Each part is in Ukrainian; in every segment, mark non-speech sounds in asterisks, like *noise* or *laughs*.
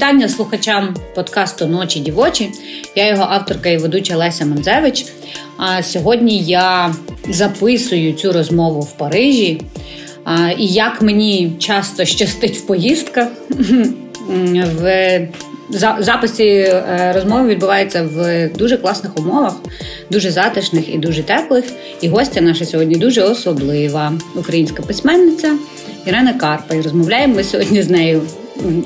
Вітання слухачам подкасту Ночі дівочі. Я його авторка і ведуча Леся Манзевич. А сьогодні я записую цю розмову в Парижі. А, І як мені часто щастить в поїздках, *laughs* в записі е, розмови відбувається в дуже класних умовах, дуже затишних і дуже теплих. І гостя наша сьогодні дуже особлива українська письменниця Ірена Карпа. І розмовляємо ми сьогодні з нею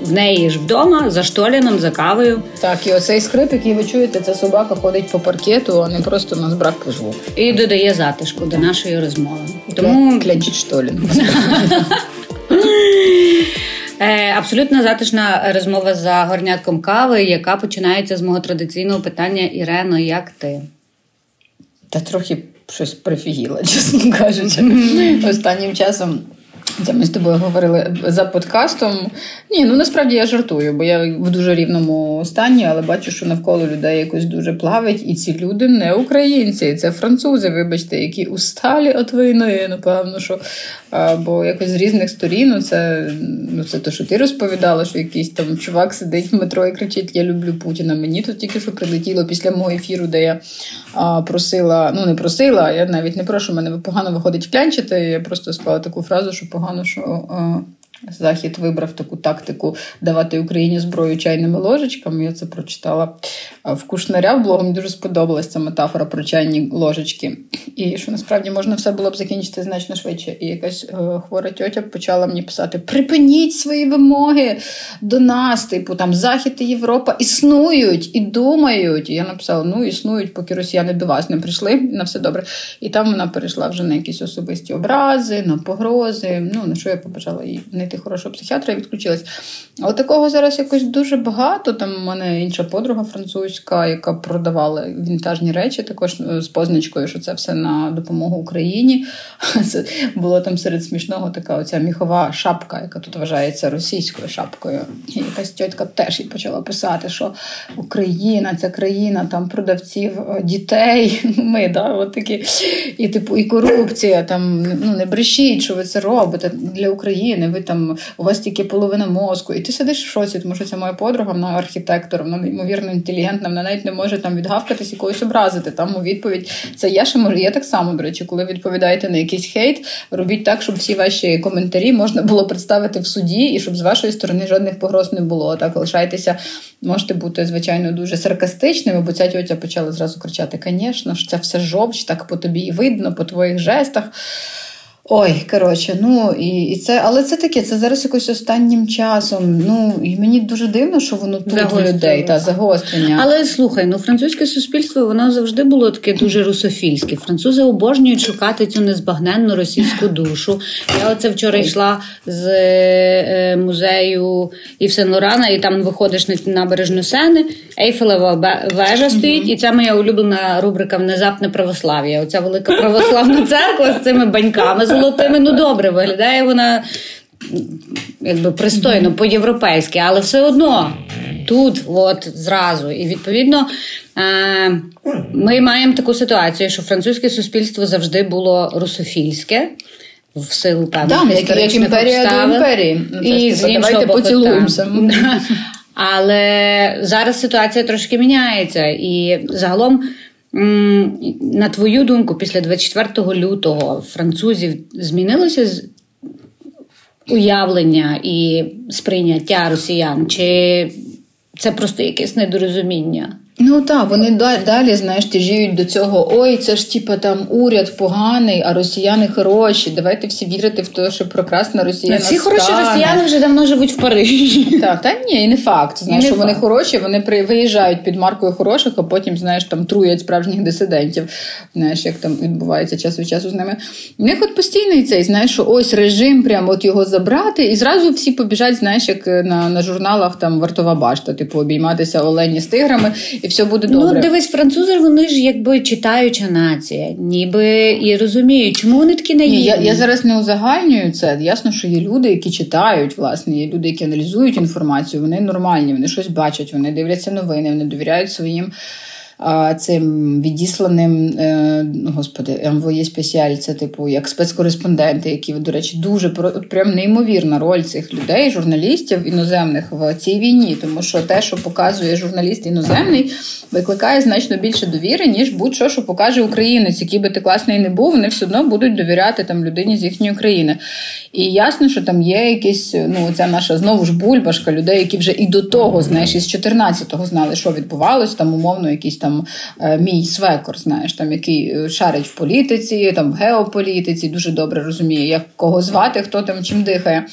в неї ж вдома за штоліном, за кавою. Так, і оцей скрип, який ви чуєте, це собака ходить по паркету, а не просто у нас брак звуку. І додає затишку до нашої розмови. Тому клянчить штолін. *laughs* Е, абсолютно затишна розмова за горнятком кави, яка починається з мого традиційного питання Ірено, як ти? Та трохи щось прифігіла, *laughs* чесно кажучи. Останнім часом це ми з тобою говорили за подкастом. Ні, ну насправді я жартую, бо я в дуже рівному стані, але бачу, що навколо людей якось дуже плавить, і ці люди не українці, це французи, вибачте, які усталі от війни, напевно, що бо якось з різних сторін. Ну, це ну, це те, що ти розповідала, що якийсь там чувак сидить в метро і кричить: Я люблю Путіна. Мені тут тільки що прилетіло після мого ефіру, де я а, просила, ну не просила, я навіть не прошу мене погано виходить клянчити. Я просто сказала таку фразу, що погано, що. А, Захід вибрав таку тактику давати Україні зброю чайними ложечками. Я це прочитала в Кушнаря в блогу. Мені дуже сподобалася ця метафора про чайні ложечки. І що насправді можна все було б закінчити значно швидше. І якась е, хвора тьотя почала мені писати: Припиніть свої вимоги до нас, типу там Захід і Європа існують і думають. І я написала: ну існують, поки росіяни до вас не прийшли, на все добре. І там вона перейшла вже на якісь особисті образи, на погрози. Ну на що я побажала їй не знайти хорошого психіатра і відключилась. Але такого зараз якось дуже багато. Там у мене інша подруга французька, яка продавала вінтажні речі, також е, з позначкою, що це все на допомогу Україні. *laughs* Це було там серед смішного така оця міхова шапка, яка тут вважається російською шапкою. І якась тітка теж їй почала писати, що Україна, ця країна там продавців е, дітей. *laughs* Ми, да, от такі. І типу, і корупція, там ну не брешіть, що ви це робите для України. Ви там у вас тільки половина мозку, і ти сидиш в шоці, тому що це моя подруга, вона архітектор, вона неймовірно інтелігентна, вона навіть не може там відгавкатись і когось образити. Там у відповідь це я ще можу. Я так само, до речі, коли відповідаєте на якийсь хейт, робіть так, щоб всі ваші коментарі можна було представити в суді, і щоб з вашої сторони жодних погроз не було. Так лишайтеся, можете бути звичайно дуже саркастичними, бо ця тьотя почала зразу кричати: Звісно ж, це все жовч, так по тобі і видно, по твоїх жестах. Ой, коротше, ну і і це, але це таке, це зараз якось останнім часом. Ну і мені дуже дивно, що воно тут у людей та загострення. Але слухай, ну французьке суспільство воно завжди було таке дуже русофільське. Французи обожнюють шукати цю незбагненну російську душу. Я оце вчора йшла з е, музею Івсен Лорана, і там виходиш на набережну Сени, Ейфелева вежа стоїть, і це моя улюблена рубрика Внезапне православ'я. Оця велика православна церква з цими баньками золотими. Ну добре, виглядає вона якби пристойно, по-європейськи, але все одно тут, от зразу. І відповідно. Е, ми маємо таку ситуацію, що французьке суспільство завжди було русофільське в силу певних да, історичних як імперія обставин. до імперії. Ну, і з іншого боку, поцілуємося. Але зараз ситуація трошки міняється, і загалом на твою думку, після 24 лютого французів змінилося уявлення і сприйняття росіян? Чи це просто якесь недорозуміння? Ну так, вони далі, знаєш, тяжіють до цього. Ой, це ж типа там уряд поганий, а росіяни хороші. Давайте всі вірити в те, що прекрасна Росія. Всі хороші росіяни вже давно живуть в Парижі. Так, та ні, і не факт. Знаєш, що факт. вони хороші, вони при виїжджають під маркою хороших, а потім, знаєш, там труять справжніх дисидентів. Знаєш, як там відбувається час від часу з ними. У них от постійний цей, знаєш, що ось режим, прямо от його забрати, і зразу всі побіжать, знаєш, як на на журналах там вартова башта, типу обійматися олені з тиграми і все буде ну, добре. Ну, дивись, французи вони ж якби читаюча нація, ніби і розуміють, чому вони такі наївні. Ні, Я я зараз не узагальнюю це. Ясно, що є люди, які читають, власне, є люди, які аналізують інформацію, вони нормальні, вони щось бачать, вони дивляться новини, вони довіряють своїм цим відісланим е, господи, МВО спеціаль, це типу як спецкореспонденти, які, до речі, дуже прям неймовірна роль цих людей, журналістів іноземних в цій війні, тому що те, що показує журналіст іноземний, викликає значно більше довіри, ніж будь-що, що покаже українець, який би ти класний не був, вони все одно будуть довіряти там людині з їхньої країни. І ясно, що там є якісь, ну ця наша знову ж бульбашка людей, які вже і до того, знаєш, із 14-го знали, що відбувалось, там умовно, якийсь там е, мій свекор, знаєш, там який е, шарить в політиці, там в геополітиці, дуже добре розуміє, як кого звати, хто там чим дихає.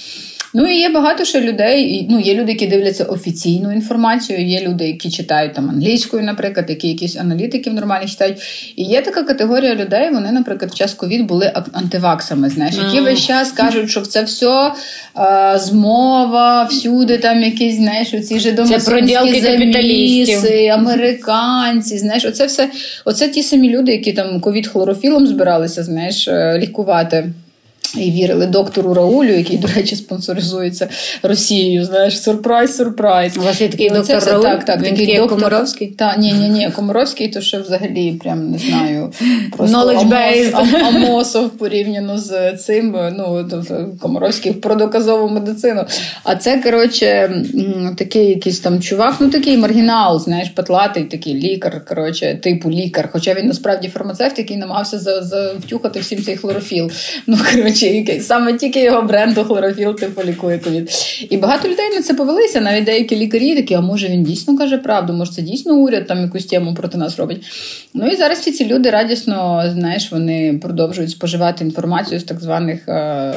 Ну і є багато ще людей. Ну, є люди, які дивляться офіційну інформацію, є люди, які читають там англійською, наприклад, які якісь аналітиків нормально читають. І є така категорія людей. Вони, наприклад, в час ковід були антиваксами, знаєш, які mm. весь час кажуть, що це все а, змова, всюди там якісь, знаєш, оці жидомасонські заміси, американці. Знаєш, оце все, оце ті самі люди, які там ковід хлорофілом збиралися, знаєш, е, лікувати. І вірили доктору Раулю, який, до речі, спонсоризується Росією. Знаєш, сюрприз, сюрприз. У вас є такий доктор все, Рауль? Так, так, Він такий доктор... Комаровський? Та, ні, ні, ні, Комаровський, то ще взагалі, прям не знаю, *laughs* просто Amos, Ам, Амосов порівняно з цим. Ну, Комаровський про доказову медицину. А це, коротше, такий якийсь там чувак, ну такий маргінал, знаєш, патлатий, такий лікар, коротше, типу лікар. Хоча він насправді фармацевт, який намагався завтюхати всім цей хлорофіл. Ну, коротше чи саме тільки його бренду хлорофіл типу лікує ковід. І багато людей на це повелися. Навіть деякі лікарі такі, а може він дійсно каже правду, може це дійсно уряд там якусь тему проти нас робить. Ну і зараз всі ці люди радісно, знаєш, вони продовжують споживати інформацію з так званих е-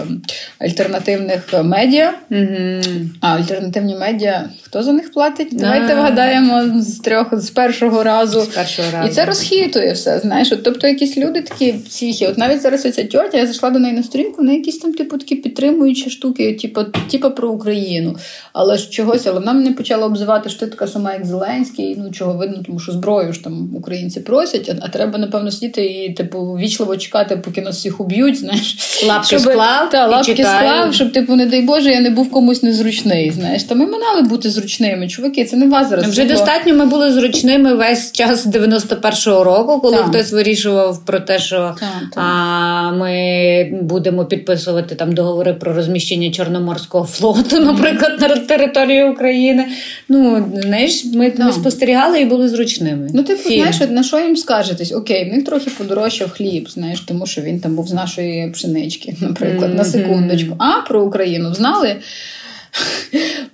альтернативних медіа. Mm-hmm. А альтернативні медіа, хто за них платить? Давайте вгадаємо з трьох з першого разу. З першого разу. І це розхитує все. Знаєш, От, тобто якісь люди такі психі. От навіть зараз оця тьотя, я зайшла до неї на сторінку на якісь там, типу, такі підтримуючі штуки, типу, типу про Україну. Але ж чогось, але вона мене почала обзивати, що ти така сама, як Зеленський. Ну чого видно, тому що зброю ж там українці просять, а, а треба, напевно, сидіти і типу вічливо чекати, поки нас всіх уб'ють. Знаєш, лапки щоб, склав, та, лапки склав, щоб типу, не дай Боже, я не був комусь незручний. Знаєш, та ми мали бути зручними. Чуваки, це не вас зараз. Вже було... достатньо. Ми були зручними весь час 91-го року, коли так. хтось вирішував про те, що так, так. А, ми будемо підписувати там договори про розміщення Чорноморського флоту, *laughs* наприклад, на території України. Ну, знаєш, ми, ми спостерігали і були зручними. Ну, типу, Фільм. знаєш, на що їм скажетесь? Окей, в них трохи подорожчав хліб, знаєш, тому що він там був з нашої пшенички, *laughs* наприклад, mm-hmm. на секундочку. А про Україну знали?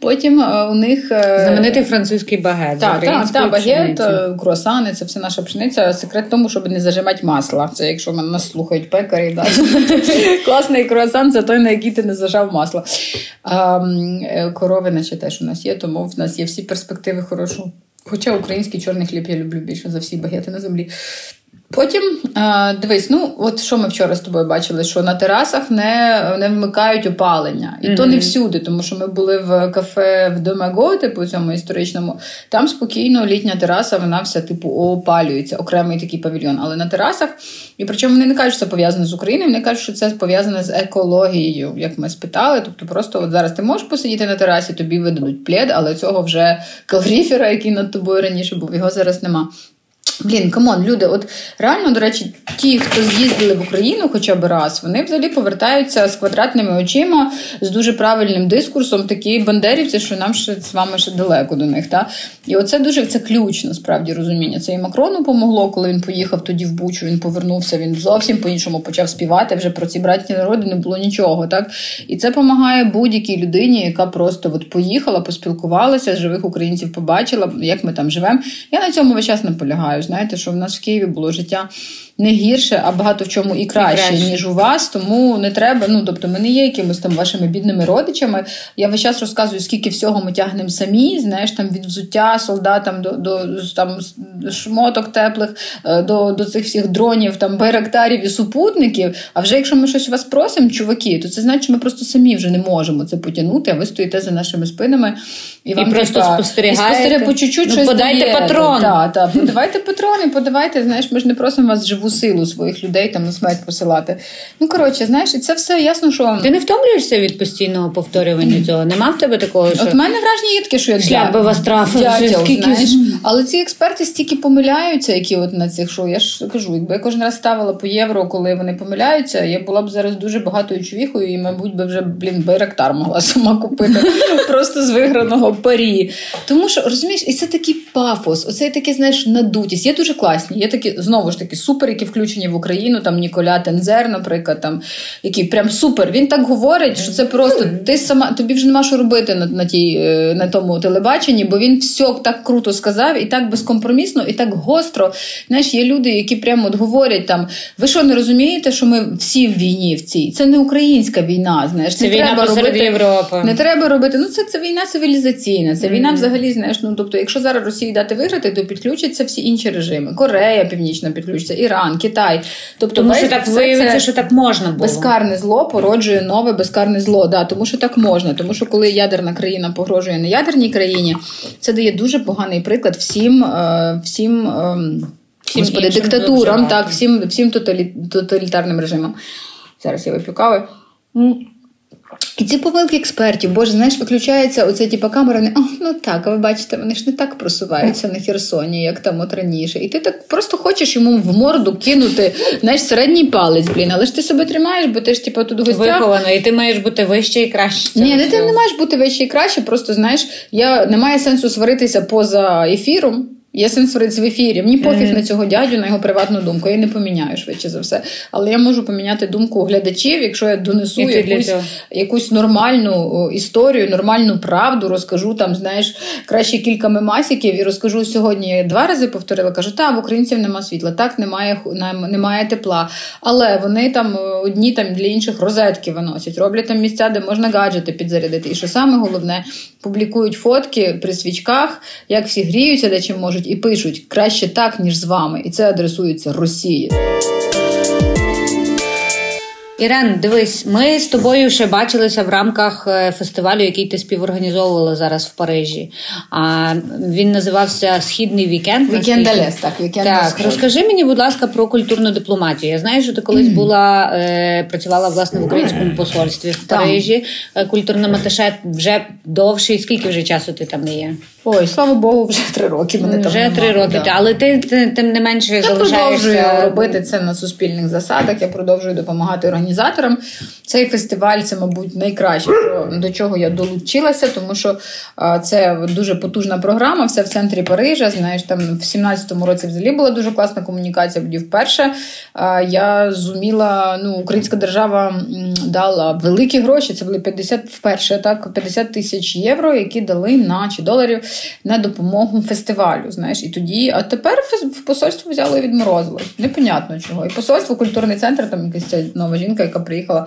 Потім е, у них е, знаменитий французький багет. Так, так, та, багет, е, круасани, це все наша пшениця. Секрет в тому, щоб не зажимати масла. Це якщо мене нас слухають пекарі, да. *laughs* класний круасан це той, на який ти не зажав масло. А, Корови, наче теж у нас є, тому в нас є всі перспективи хорошого. Хоча український чорний хліб я люблю більше за всі багети на землі. Потім дивись, ну от що ми вчора з тобою бачили, що на терасах не не вмикають опалення, і mm-hmm. то не всюди, тому що ми були в кафе в Домего, типу цьому історичному. Там спокійно літня тераса, вона вся типу опалюється, окремий такий павільйон. Але на терасах, і причому вони не кажуть, що це пов'язано з Україною, вони кажуть, що це пов'язане з екологією, як ми спитали. Тобто, просто от зараз ти можеш посидіти на терасі, тобі видадуть плед, але цього вже калоріфера, який над тобою раніше був, його зараз нема. Блін, come on, люди, от реально, до речі, ті, хто з'їздили в Україну хоча б раз, вони взагалі повертаються з квадратними очима, з дуже правильним дискурсом, такі бандерівці, що нам ще з вами ще далеко до них. Та? І оце дуже це ключ, насправді розуміння. Це і Макрону помогло, коли він поїхав тоді в Бучу, він повернувся, він зовсім по-іншому почав співати. Вже про ці братні народи не було нічого. Так? І це допомагає будь-якій людині, яка просто от поїхала, поспілкувалася, живих українців побачила, як ми там живемо. Я на цьому весь час наполягаю знаєте, що в нас в Києві було життя не гірше, а багато в чому і краще, краще, ніж у вас. Тому не треба. Ну тобто, ми не є якимись там вашими бідними родичами. Я весь час розказую, скільки всього ми тягнемо самі. Знаєш, там від взуття солдатам до до там шмоток теплих, е, до до цих всіх дронів, там байрактарів і супутників. А вже якщо ми щось у вас просимо, чуваки, то це значить, що ми просто самі вже не можемо це потягнути. А ви стоїте за нашими спинами і, і вам просто типа, спостерігаєте. І по чуть-чуть ну, щось подайте патрон. Так, так, подавайте патрони, подавайте. Знаєш, ми ж не просимо вас живу силу своїх людей там на смерть посилати. Ну коротше, знаєш, і це все ясно, що ти не втомлюєшся від постійного повторювання цього. Нема в тебе такого, що от мене враження є таке, що я шлях би вас трафив. Дятел, скільки... знаєш. Але ці експерти стільки помиляються, які от на цих шоу. Я ж кажу, якби я кожен раз ставила по євро, коли вони помиляються, я була б зараз дуже багатою чувіхою, і, мабуть, би вже блін байрактар могла *laughs* сама купити просто з виграного парі. Тому що розумієш, і це такий пафос, оце таке, знаєш, надутість. Є дуже класні. Є такі знову ж таки супер, які включені в Україну. Там Ніколя Тензер, наприклад, там який прям супер. Він так говорить, що це просто ти сама тобі вже нема що робити на на, тій, е, на тому телебаченні, бо він все так круто сказав, і так безкомпромісно, і так гостро. Знаєш, є люди, які прямо от говорять там: ви що не розумієте, що ми всі в війні в цій? Це не українська війна. Знаєш, це не війна треба посеред робити, Європи. Не треба робити. Ну це це війна цивілізаційна. Це війна, взагалі, знаєш. Ну тобто, якщо зараз Росії дати виграти, то підключаться всі інші режими. Корея Північна підключиться, Іран, Китай. Тобто, тому що так виявиться, що так можна було. Безкарне зло породжує нове безкарне зло. Да, тому що так можна. Тому що коли ядерна країна погрожує неядерній країні, це дає дуже поганий приклад всім, е, всім, ем, Всім господи, диктатурам, так, всім, всім тоталі, тоталітарним режимам. Зараз я вип'ю кави. І ці помилки експертів, боже, знаєш, виключається оце типу, камера, вони, «О, ну так, а ви бачите, вони ж не так просуваються на Херсоні, як там от раніше. І ти так просто хочеш йому в морду кинути знаєш, середній палець, блін, але ж ти себе тримаєш, бо ти ж типу, тут в гостях. Виховано, і ти маєш бути вище і краще. Ні, не ти не маєш бути вище і краще. Просто знаєш, я немає сенсу сваритися поза ефіром. Є сенс в ефірі. Мені пофіг на цього дядю, на його приватну думку. Я не поміняю швидше за все. Але я можу поміняти думку глядачів, якщо я донесу якусь, якусь нормальну історію, нормальну правду, розкажу там, знаєш, краще кілька мемасиків і розкажу сьогодні. Я два рази повторила, кажу, так, в українців нема світла, так, немає, немає тепла. Але вони там одні там для інших розетки виносять, роблять там місця, де можна гаджети підзарядити. І що саме головне, публікують фотки при свічках, як всі гріються, де чим можуть, і пишуть краще так, ніж з вами. І це адресується Росії. Ірен, дивись, ми з тобою ще бачилися в рамках е, фестивалю, який ти співорганізовувала зараз в Парижі. А він називався Східний вікенд. Week-end à l'Est, так, вікенд Так, розкажи мені, будь ласка, про культурну дипломатію. Я знаю, що ти колись була е, працювала власне в українському посольстві в Парижі. Е, Культурним аташе вже довше. Скільки вже часу ти там не є? Ой, слава Богу, вже три роки мене там вже три роки. да. Але ти, ти тим не менше Я продовжую робити це на суспільних засадах. Я продовжую допомагати організаторам. Цей фестиваль це, мабуть, найкраще, до чого я долучилася, тому що а, це дуже потужна програма. Все в центрі Парижа. Знаєш, там в 17-му році взагалі була дуже класна комунікація. Тоді вперше а, я зуміла. Ну, українська держава дала великі гроші. Це були 50 вперше, так 50 тисяч євро, які дали на чи доларів на допомогу фестивалю. Знаєш, і тоді, а тепер в посольство взяло і відморозило. Непонятно чого. І посольство, культурний центр, там якась ця нова жінка, яка приїхала,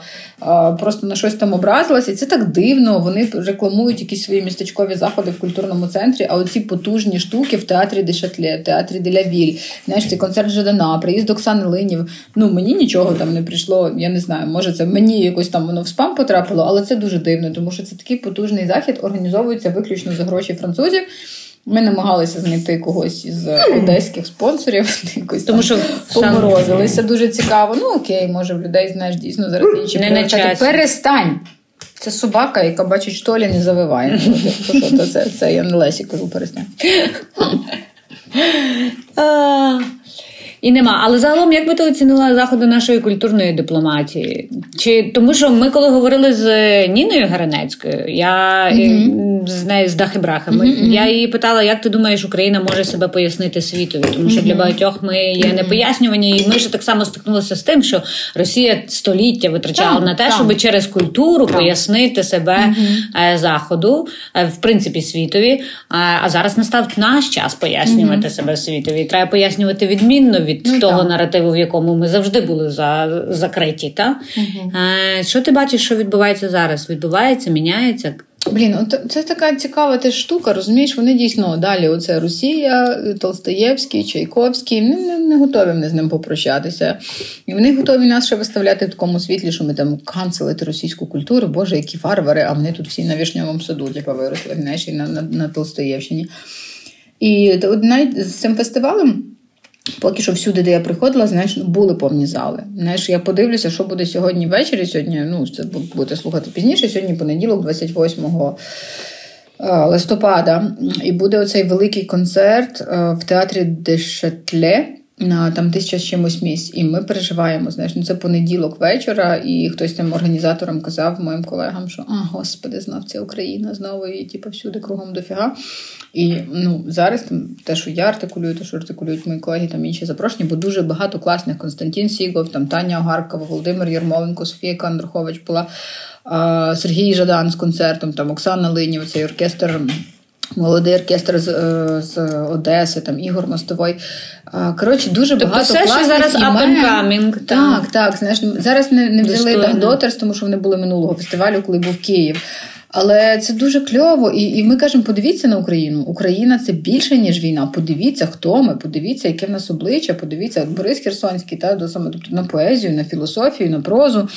просто на щось там образилася. І це так дивно. Вони рекламують якісь свої містечкові заходи в культурному центрі. А оці потужні штуки в театрі Дешатле, театрі де Ля Віль, знаєш, цей концерт Жадана, приїзд Оксани Линів. Ну мені нічого там не прийшло. Я не знаю, може це мені якось там воно в спам потрапило, але це дуже дивно, тому що це такий потужний захід організовується виключно за гроші французів. Ми намагалися знайти когось із одеських спонсорів, *laughs* якось Тому що поморозилися. Дуже цікаво. Ну окей, може в людей знаєш дійсно зараз інші Не на часі. Перестань. Це собака, яка бачить штолі, не завиває. *laughs* То це, це я не Лесі кажу, перестань. І нема. Але загалом, як би ти оцінила заходи нашої культурної дипломатії? Чи тому, що ми коли говорили з Ніною Гранецькою, я е, з нею з Дахи Брахами, я її питала, як ти думаєш, Україна може себе пояснити світові? Тому що для багатьох ми є непояснювані, і ми ж так само стикнулися з тим, що Росія століття витрачала Так, на те, так. щоб через культуру Так. пояснити себе е, заходу, е, в принципі, світові. А, а зараз настав наш час пояснювати себе світові. Треба пояснювати відмінно від Ну, того так. наративу, в якому ми завжди були за, закриті. Та? Е, що ти бачиш, що відбувається зараз? Відбувається, міняється? Блін, от це така цікава теж штука, розумієш, вони дійсно далі. Оце Росія, Толстоєвський, Чайковський. Вони не, не готові вони з ним попрощатися. І вони готові нас ще виставляти в такому світлі, що ми там канцелити російську культуру. Боже, які варвари, а вони тут всі на вишньовому саду, типу, виросли, знаєш, і на, на, на Толстоєвщині. І от навіть з цим фестивалем. Поки що всюди, де я приходила, знаєш, були повні зали. Знаєш, я подивлюся, що буде сьогодні ввечері. Сьогодні, ну, це бу- будете слухати пізніше. Сьогодні понеділок, 28 листопада. І буде оцей великий концерт в театрі Дешетле на там тисяча з чимось місць, і ми переживаємо. Знаєш, ну це понеділок вечора, і хтось там організаторам казав моїм колегам, що а господи, знов це Україна знову і типу, всюди кругом дофіга. І ну зараз там те, що я артикулюю, те, що артикулюють мої колеги, там інші запрошені, бо дуже багато класних Константин Сігов, там Таня Огаркова, Володимир Ярмоленко, Софія Кандрухович була. Сергій Жадан з концертом, там Оксана Линів, цей оркестр Молодий оркестр з е, з Одеси, там Ігор Мостовой. Коротше, дуже тобто багато все, що зараз up and coming. Так, так. Знаєш, зараз не не взяли Дагдотерс, тому що вони були минулого фестивалю, коли був Київ. Але це дуже кльово, і і ми кажемо: подивіться на Україну. Україна це більше, ніж війна. Подивіться, хто ми, подивіться, яке в нас обличчя. Подивіться, Борис Херсонський, та до саме тобто на поезію, на філософію, на прозу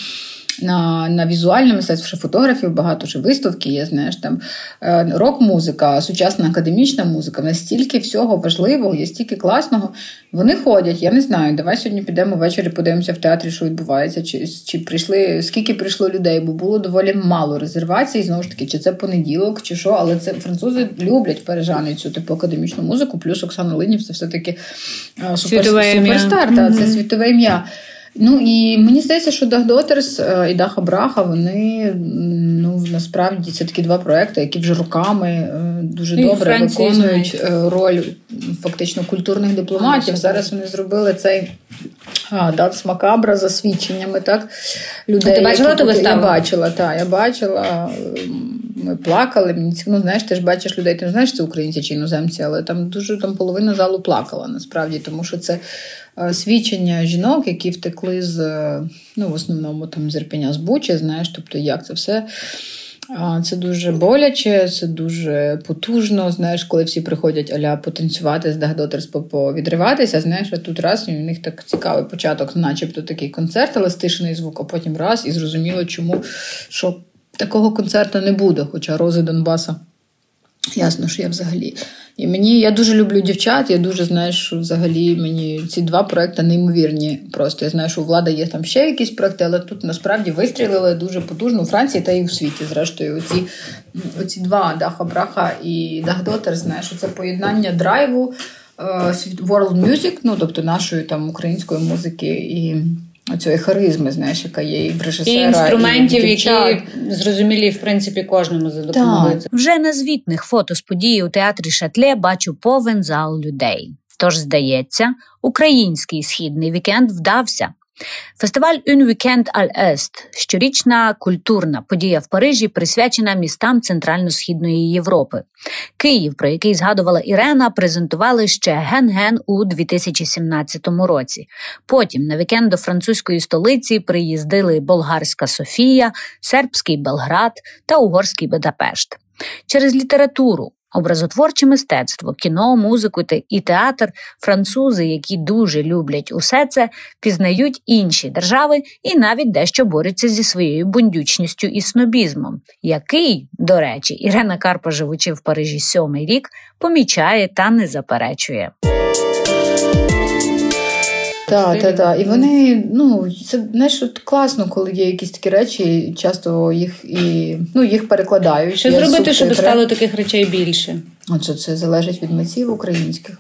на на візуальне мистецтво, фотографів багато, що виставки є, знаєш, там е, рок-музика, сучасна академічна музика. В нас стільки всього важливого, є стільки класного. Вони ходять, я не знаю. Давай сьогодні підемо ввечері, подивимося в театрі, що відбувається, чи чи прийшли, скільки прийшло людей, бо було доволі мало резервацій. Знову ж таки, чи це понеділок, чи що, але це французи люблять пережани цю типу академічну музику, плюс Оксана Линів це все-таки е, супер, суперстар, та, це світове ім'я. Ну і мені здається, що Дах Дотерс і Даха Браха, вони ну насправді це такі два проекти, які вже роками е, дуже і добре виконують знають. Е, роль фактично культурних дипломатів. А, Зараз вони зробили цей а, Данс Макабра за свідченнями так людей. Ти бачила ту виставу? Я бачила, так, я бачила. Ми плакали. Мені ну, знаєш, ти ж бачиш людей, ти не знаєш, це українці чи іноземці, але там дуже там половина залу плакала насправді, тому що це. Е, свідчення жінок, які втекли з ну, в основному там з з Бучі, знаєш, тобто як це все. Це дуже боляче, це дуже потужно. Знаєш, коли всі приходять аля потанцювати з Дагдотерс відриватися, знаєш, а тут раз і у них так цікавий початок, начебто такий концерт, але стишений звук, а потім раз, і зрозуміло, чому що такого концерту не буде. Хоча рози Донбаса, ясно, що я взагалі і мені я дуже люблю дівчат. Я дуже знаю, що взагалі мені ці два проекти неймовірні. Просто я знаю, що у влада є там ще якісь проекти, але тут насправді вистрілили дуже потужно у Франції та і у світі. Зрештою, оці оці два Даха Браха і Дагдотер, знаєш, це поєднання драйву е, World Music, ну тобто нашої там української музики і. Оцієї харизми, знаєш, яка є і в режисера, і інструментів, і які зрозумілі в принципі кожному за допомогою. Вже на звітних фото з події у театрі Шатле бачу повен зал людей. Тож, здається, український східний вікенд вдався. Фестиваль «Un Weekend al Est» – щорічна культурна подія в Парижі, присвячена містам Центрально-Східної Європи. Київ, про який згадувала Ірена, презентували ще ген-ген у 2017 році. Потім на вікенд до французької столиці приїздили болгарська Софія, сербський Белград та угорський Будапешт. Через літературу, образотворче мистецтво, кіно, музику і театр, французи, які дуже люблять усе це, пізнають інші держави і навіть дещо борються зі своєю бундючністю і снобізмом, який, до речі, Ірена Карпа, живучи в Парижі сьомий рік, помічає та не заперечує. Так, так, так. І вони, ну, це знаєш, от класно, коли є якісь такі речі, часто їх і ну, їх перекладають. Що зробити, щоб стало таких речей більше? Отже, це залежить від митців українських,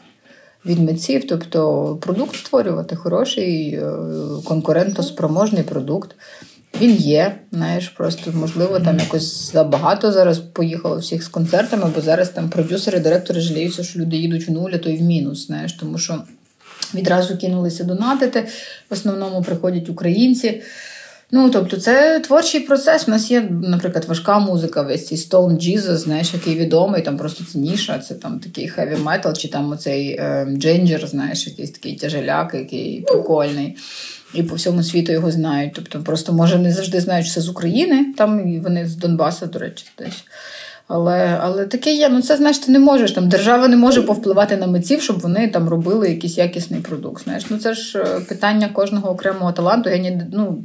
від митців, тобто продукт створювати хороший, е, конкурентоспроможний продукт. Він є, знаєш, просто можливо там якось забагато зараз поїхало всіх з концертами, бо зараз там продюсери, директори жаліються, що люди їдуть в нуль, а то й в мінус. Знаєш, тому що відразу кинулися донатити. В основному приходять українці. Ну, тобто, це творчий процес. У нас є, наприклад, важка музика, весь цей Stone Jesus, знаєш, який відомий, там просто цінніша. Це там такий heavy metal, чи там оцей Дженджер, е, знаєш, якийсь такий тяжеляк, який прикольний. І по всьому світу його знають. Тобто, просто, може, не завжди знають, що це з України, там вони з Донбаса, до речі, десь. Але але таке є. Ну це знаєш, ти не можеш там. Держава не може повпливати на митців, щоб вони там робили якийсь якісний продукт. Знаєш, ну це ж е, питання кожного окремого таланту. Я не ну,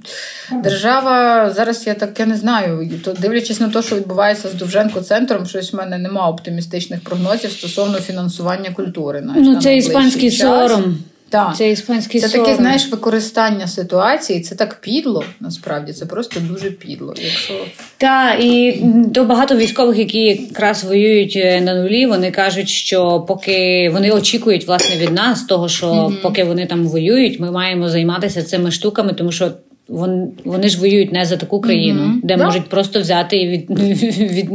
держава зараз. Я так я не знаю. То дивлячись на те, що відбувається з Довженко центром, щось в мене немає оптимістичних прогнозів стосовно фінансування культури. Навіть, ну це іспанський час. сором. Так. Це іспанський Це сором. таке, знаєш, використання ситуації. Це так підло, насправді. Це просто дуже підло. Якщо Так, і то багато військових, які якраз воюють е, на нулі, вони кажуть, що поки вони очікують власне від нас, того що mm-hmm. поки вони там воюють, ми маємо займатися цими штуками, тому що. Вони, вони ж воюють не за таку країну, mm-hmm. де да. можуть просто взяти і від, від, від,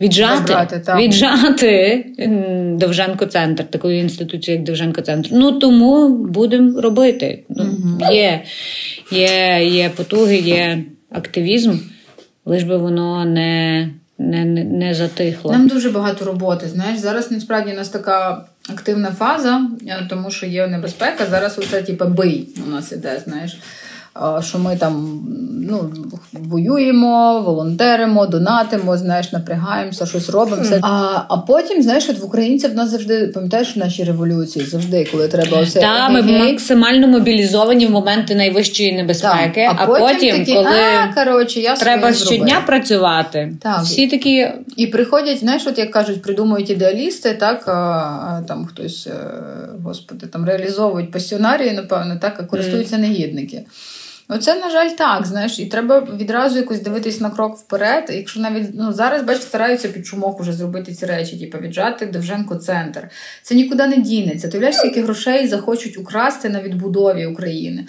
віджати Забрати, віджати Довженко центр, таку інституцію, як Довженко центр. Ну тому будемо робити. Mm-hmm. Є, є, є потуги, є активізм, лиш би воно не. Не, не не, затихло. Нам дуже багато роботи. Знаєш, зараз насправді у нас така активна фаза, тому що є небезпека. Зараз оце типу, бий у нас іде, знаєш що ми там ну, воюємо, волонтеримо, донатимо, знаєш, напрягаємося, щось робимо. Все. А а потім, знаєш, от в українців в нас завжди пам'ятаєш наші революції, завжди, коли треба оце. Так, ми максимально мобілізовані в моменти найвищої небезпеки, так. а, а потім, потім такі, коли а, коротше, я треба щодня зробив. працювати, так. всі такі. І приходять, знаєш, от як кажуть, придумують ідеалісти, так, а, там хтось, е, господи, там реалізовують пасіонарії, напевно, так, а користуються mm. негідники. Оце, на жаль, так, знаєш, і треба відразу якось дивитись на крок вперед. Якщо навіть ну зараз, бач, стараються під шумок уже зробити ці речі, типу віджати Довженко центр. Це нікуди не дінеться. Ти уявляєш, скільки грошей захочуть украсти на відбудові України,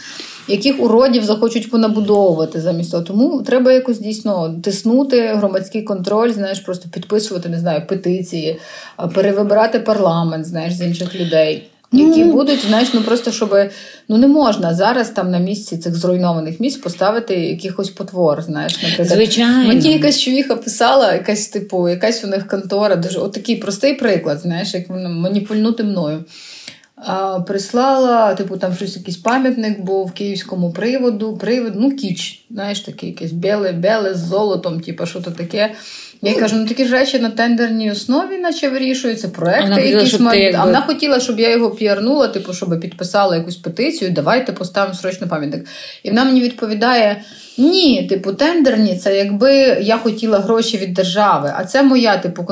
яких уродів захочуть понабудовувати замість того. Тому треба якось дійсно тиснути громадський контроль, знаєш, просто підписувати, не знаю, петиції, перевибирати парламент, знаєш, з інших людей. Які mm. будуть, знаєш, ну просто щоб ну не можна зараз там на місці цих зруйнованих місць поставити якихось потвор. Знаєш, наприклад. Звичайно. Мені якась чувіха писала, якась типу, якась у них контора, дуже от такий простий приклад, знаєш, як маніпульнути мною. А, Прислала, типу, там щось якийсь пам'ятник був київському приводу, привод, ну кіч, знаєш, такий якесь біле, біле з золотом, типу, що то таке. Я їй кажу, ну такі ж речі на тендерній основі, наче вирішуються, проекти вона якісь хотіла, мали. якби... А вона хотіла, щоб я його піарнула, типу, щоб підписала якусь петицію, давайте поставимо срочно пам'ятник. І вона мені відповідає: ні, типу, тендерні це якби я хотіла гроші від держави, а це моя, типу,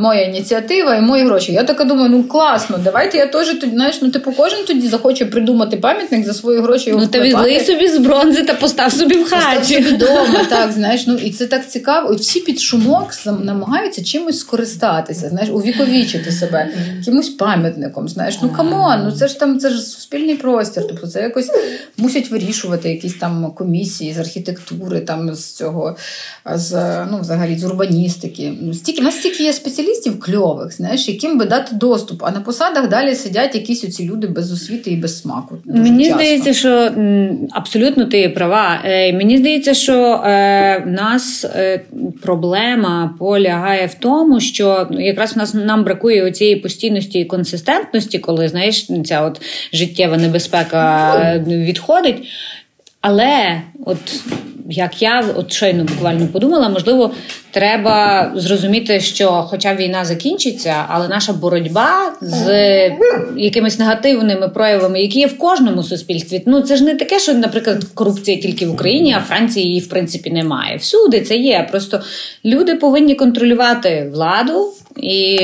моя ініціатива і мої гроші. Я така думаю, ну класно, давайте я теж тоді, знаєш, ну типу, кожен тоді захоче придумати пам'ятник за свої гроші. Його ну, та відлий собі з бронзи та постав собі в хаті. Постав собі вдома, *laughs* так, знаєш, ну і це так цікаво. І всі під шумок намагаються чимось скористатися, знаєш, увіковічити себе якимось пам'ятником. Знаєш, ну come on, ну це ж там це ж суспільний простір. Тобто це якось мусять вирішувати якісь там комісії з архітектури, там з цього, з ну, взагалі з урбаністики. Стільки настільки є спеціалістів кльових, знаєш, яким би дати доступ. А на посадах далі сидять якісь оці люди без освіти і без смаку. Мені часто. здається, що абсолютно ти права. Е, мені здається, що е, в нас е, проблема полягає в тому, що ну, якраз в нас нам бракує цієї постійності і консистентності, коли знаєш, ця от життєва небезпека відходить. Але от як я от щойно буквально подумала, можливо, треба зрозуміти, що, хоча війна закінчиться, але наша боротьба з якимись негативними проявами, які є в кожному суспільстві, ну це ж не таке, що, наприклад, корупція тільки в Україні, а Франції її в принципі немає. Всюди це є. Просто люди повинні контролювати владу. І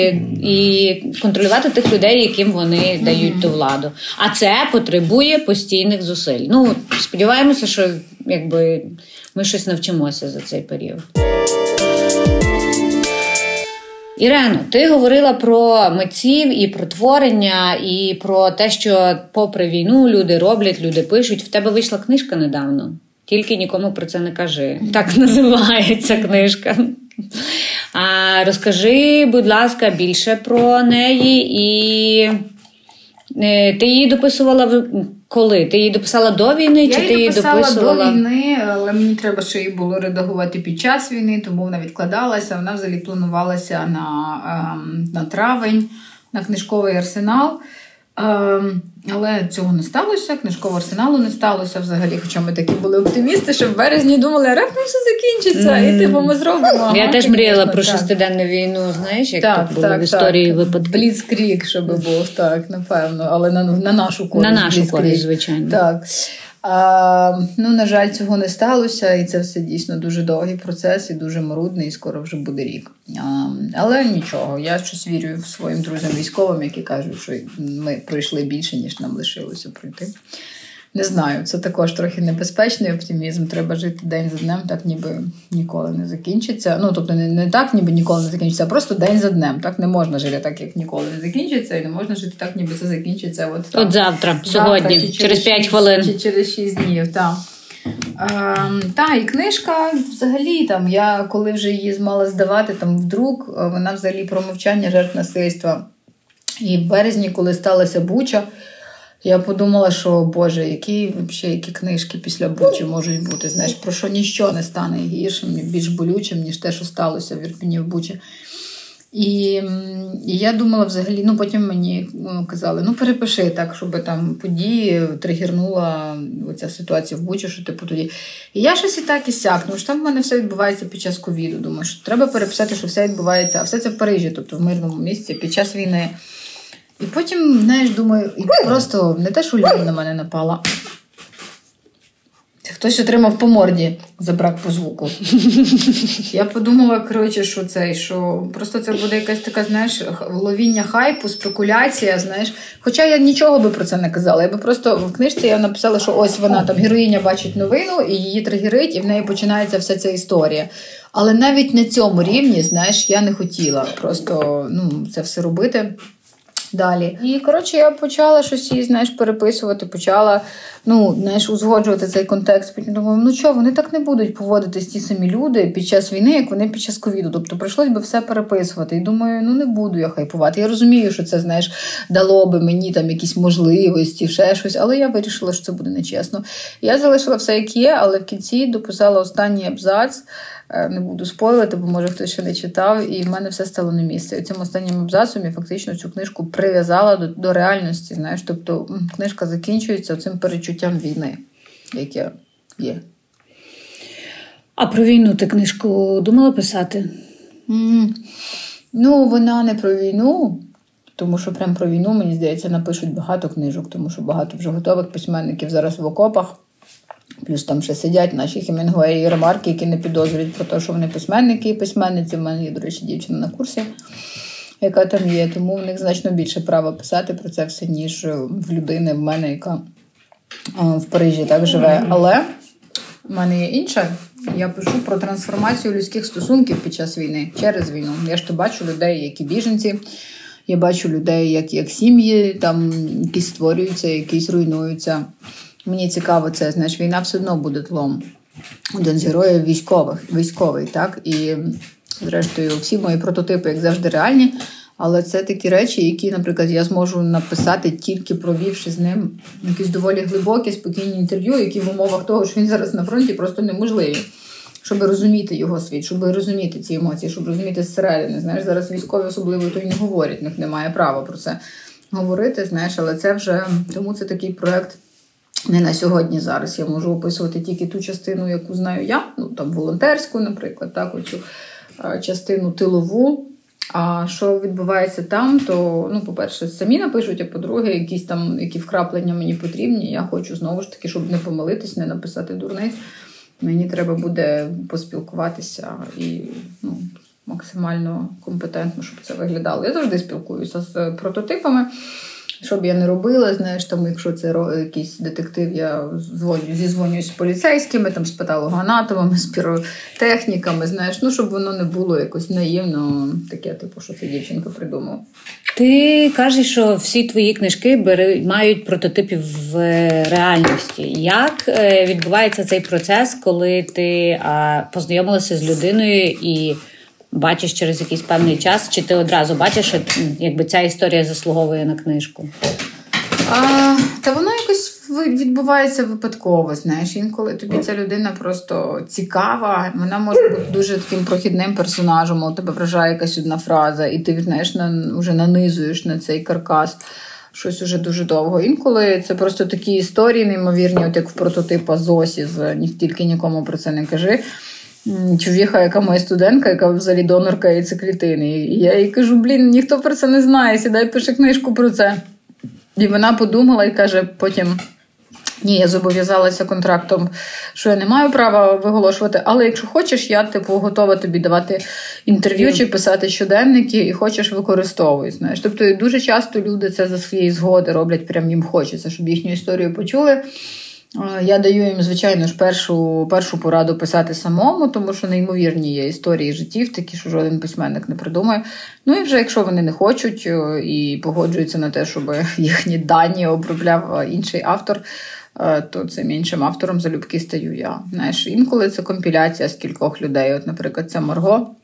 і контролювати тих людей, яким вони дають ту владу. А це потребує постійних зусиль. Ну сподіваємося, що якби ми щось навчимося за цей період. Ірено, ти говорила про митців і про творення, і про те, що, попри війну, люди роблять, люди пишуть. В тебе вийшла книжка недавно. Тільки нікому про це не кажи. Так називається книжка. А Розкажи, будь ласка, більше про неї і ти її дописувала в коли? Ти її дописала до війни? Я чи її ти її дописувала до війни, але мені треба ще її було редагувати під час війни, тому вона відкладалася. Вона взагалі планувалася на, ем, на травень, на книжковий арсенал. Ем, але цього не сталося, книжкового арсеналу не сталося взагалі. Хоча ми такі були оптимісти, що в березні думали, а раптом все закінчиться, mm. і типу ми зробимо. Я ага, теж мріяла про шестиденну війну, знаєш, як так, було так, в історії випадку. Бліцкрік, щоб був, так, напевно, але на на нашу користь. На нашу користь, звичайно. Так. А, Ну, на жаль, цього не сталося, і це все дійсно дуже довгий процес і дуже марудний, і скоро вже буде рік. А, Але нічого, я щось вірю своїм друзям військовим, які кажуть, що ми пройшли більше, ніж нам лишилося пройти. Не знаю, це також трохи небезпечний оптимізм. Треба жити день за днем, так ніби ніколи не закінчиться. Ну тобто, не не так, ніби ніколи не закінчиться, а просто день за днем. Так не можна жити так, як ніколи не закінчиться, і не можна жити так, ніби це закінчиться. От там, от завтра, сьогодні, через, через 5 хвилин. Чи через 6 днів. так. Ем, та, і книжка взагалі там, я коли вже її змала здавати там вдруг, вона взагалі про мовчання жертв насильства. І в березні, коли сталася Буча. Я подумала, що Боже, які взагалі, які книжки після Бучі можуть бути. Знаєш, про що нічого не стане гіршим, більш болючим, ніж те, що сталося в Ірпіні в Бучі. І і я думала взагалі, ну потім мені ну, казали, ну перепиши так, щоб там події тригернула оця ситуація в Бучі, що типу тоді. І я щось і так і сяк, ну що там в мене все відбувається під час ковіду. Думаю, що треба переписати, що все відбувається, а все це в Парижі, тобто в мирному місці під час війни. І потім, знаєш, думаю, і просто не те, що Люба на мене напала. Хтось отримав по морді за брак по звуку. Я подумала, коротше, що це, що просто це буде якась така, знаєш, ловіння хайпу, спекуляція, знаєш. Хоча я нічого би про це не казала. Я би просто в книжці я написала, що ось вона там героїня бачить новину, і її тригерить, і в неї починається вся ця історія. Але навіть на цьому рівні, знаєш, я не хотіла просто ну, це все робити далі. І коротше, я почала щось її, знаєш, переписувати, почала ну, знаєш, узгоджувати цей контекст. Потім думаю, ну що, вони так не будуть поводитись ті самі люди під час війни, як вони під час ковіду. Тобто прийшлось би все переписувати. І думаю, ну не буду я хайпувати. Я розумію, що це, знаєш, дало би мені там якісь можливості, ще щось, але я вирішила, що це буде нечесно. Я залишила все, як є, але в кінці дописала останній абзац. Е, не буду спойлити, бо може хтось ще не читав, і в мене все стало на місце. І цим останнім абзацом я фактично цю книжку прив'язала до до реальності. Знаєш, тобто книжка закінчується цим перечуттям війни, яке є. А про війну ти книжку думала писати? Mm. Ну, вона не про війну. Тому що прям про війну, мені здається, напишуть багато книжок, тому що багато вже готових письменників зараз в окопах. Плюс там ще сидять наші Хемінгуеї і ремарки, які не підозрюють про те, що вони письменники і письменниці. У мене є, до речі, дівчина на курсі, яка там є. Тому в них значно більше права писати про це все, ніж в людини, в мене, яка в Парижі так живе. Але в мене є інше. Я пишу про трансформацію людських стосунків під час війни через війну. Я ж то бачу людей, які біженці. Я бачу людей, як як сім'ї там якісь створюються, якісь руйнуються. Мені цікаво, це знаєш, війна все одно буде тлом. Один з героїв військових, військовий, так? І, зрештою, всі мої прототипи, як завжди, реальні. Але це такі речі, які, наприклад, я зможу написати тільки провівши з ним якісь доволі глибокі, спокійні інтерв'ю, які в умовах того, що він зараз на фронті, просто неможливі. Щоб розуміти його світ, щоб розуміти ці емоції, щоб розуміти зсередини. Знаєш, зараз військові особливо то й не говорять, в них немає права про це говорити. Знаєш, але це вже тому це такий проект не на сьогодні зараз. Я можу описувати тільки ту частину, яку знаю я, ну там волонтерську, наприклад, так, оцю частину тилову. А що відбувається там, то, ну, по-перше, самі напишуть, а по-друге, якісь там які вкраплення мені потрібні. Я хочу знову ж таки, щоб не помилитись, не написати дурниць. Мені треба буде поспілкуватися і ну, максимально компетентно, щоб це виглядало. Я завжди спілкуюся з прототипами. Що б я не робила, знаєш, там, якщо це якийсь детектив, я дзвоню, зізвонююсь з поліцейськими, там, з патологоанатомами, з піротехніками, знаєш, ну, щоб воно не було якось наївно, таке, типу, що ця дівчинка придумав. Ти кажеш, що всі твої книжки бери, мають прототипів в реальності. Як е, відбувається цей процес, коли ти а, познайомилася з людиною і бачиш через якийсь певний час, чи ти одразу бачиш, якби ця історія заслуговує на книжку? А, Та воно якось відбувається випадково. Знаєш, інколи тобі ця людина просто цікава, вона може бути дуже таким прохідним персонажем, у тебе вражає якась одна фраза, і ти знаєш, на, вже нанизуєш на цей каркас. Щось уже дуже довго. Інколи це просто такі історії, неймовірні, от як в прототипа Зосі з тільки нікому про це не кажи чувіха, яка моя студентка, яка взагалі донорка яйцеклітини. І я їй кажу: блін, ніхто про це не знає, сідай пише книжку про це. І вона подумала і каже: потім Ні, я зобов'язалася контрактом, що я не маю права виголошувати, але якщо хочеш, я типу готова тобі давати інтерв'ю чи писати щоденники, і хочеш використовуй. Знаєш. Тобто дуже часто люди це за свої згоди роблять, прям їм хочеться, щоб їхню історію почули. Я даю їм, звичайно ж, першу першу пораду писати самому, тому що неймовірні є історії життів, такі, що жоден письменник не придумає. Ну і вже якщо вони не хочуть і погоджуються на те, щоб *laughs* їхні дані обробляв інший автор. Е, то цим іншим автором залюбки стаю я. Знаєш, інколи це компіляція з кількох людей. От, наприклад, це Марго,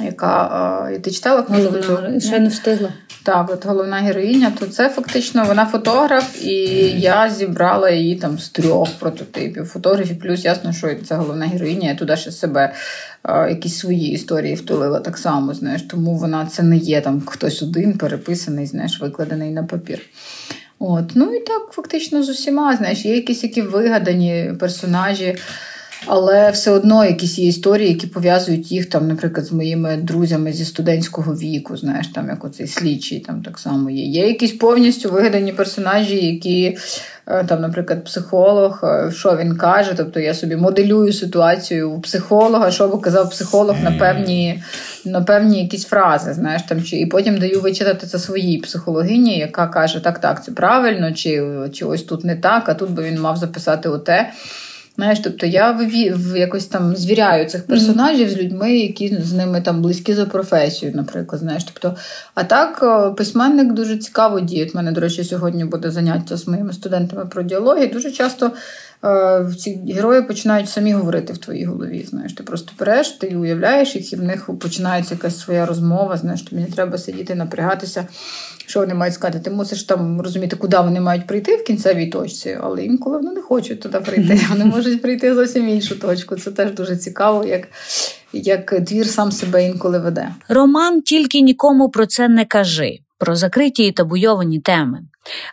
яка е, ти читала книжку? Ще не встигла. Так, от головна героїня, то це фактично вона фотограф, і я зібрала її там з трьох прототипів фотографів. Плюс ясно, що це головна героїня, я туди ще себе е, якісь свої історії втулила так само. Знаєш, тому вона це не є там хтось один переписаний, знаєш, викладений на папір. От. Ну і так, фактично, з усіма, знаєш, є якісь які вигадані персонажі, але все одно якісь є історії, які пов'язують їх, там, наприклад, з моїми друзями зі студентського віку, знаєш, там як оцей слідчий там так само є. Є якісь повністю вигадані персонажі, які Е, там, наприклад, психолог, е, що він каже. Тобто я собі моделюю ситуацію у психолога, що би казав психолог на певні на певні якісь фрази. знаєш, там, чи, І потім даю вичитати це своїй психологині, яка каже, так, так, це правильно, чи, чи ось тут не так, а тут би він мав записати оте. Знаєш, тобто я в якось там звіряю цих персонажів mm-hmm. з людьми, які з ними там близькі за професію, наприклад. знаєш. Тобто, А так, е, письменник дуже цікаво діє. У мене, до речі, сьогодні буде заняття з моїми студентами про діалоги. Дуже часто е, ці герої починають самі говорити в твоїй голові. Знаєш, Ти просто береш, ти уявляєш їх, і в них починається якась своя розмова. Знаєш, тобі не треба сидіти, напрягатися що вони мають сказати. Ти мусиш там розуміти, куди вони мають прийти в кінцевій точці, але інколи вони не хочуть туди прийти. Вони можуть прийти зовсім іншу точку. Це теж дуже цікаво, як. Як твір сам себе інколи веде. Роман тільки нікому про це не кажи, про закриті і табуйовані теми.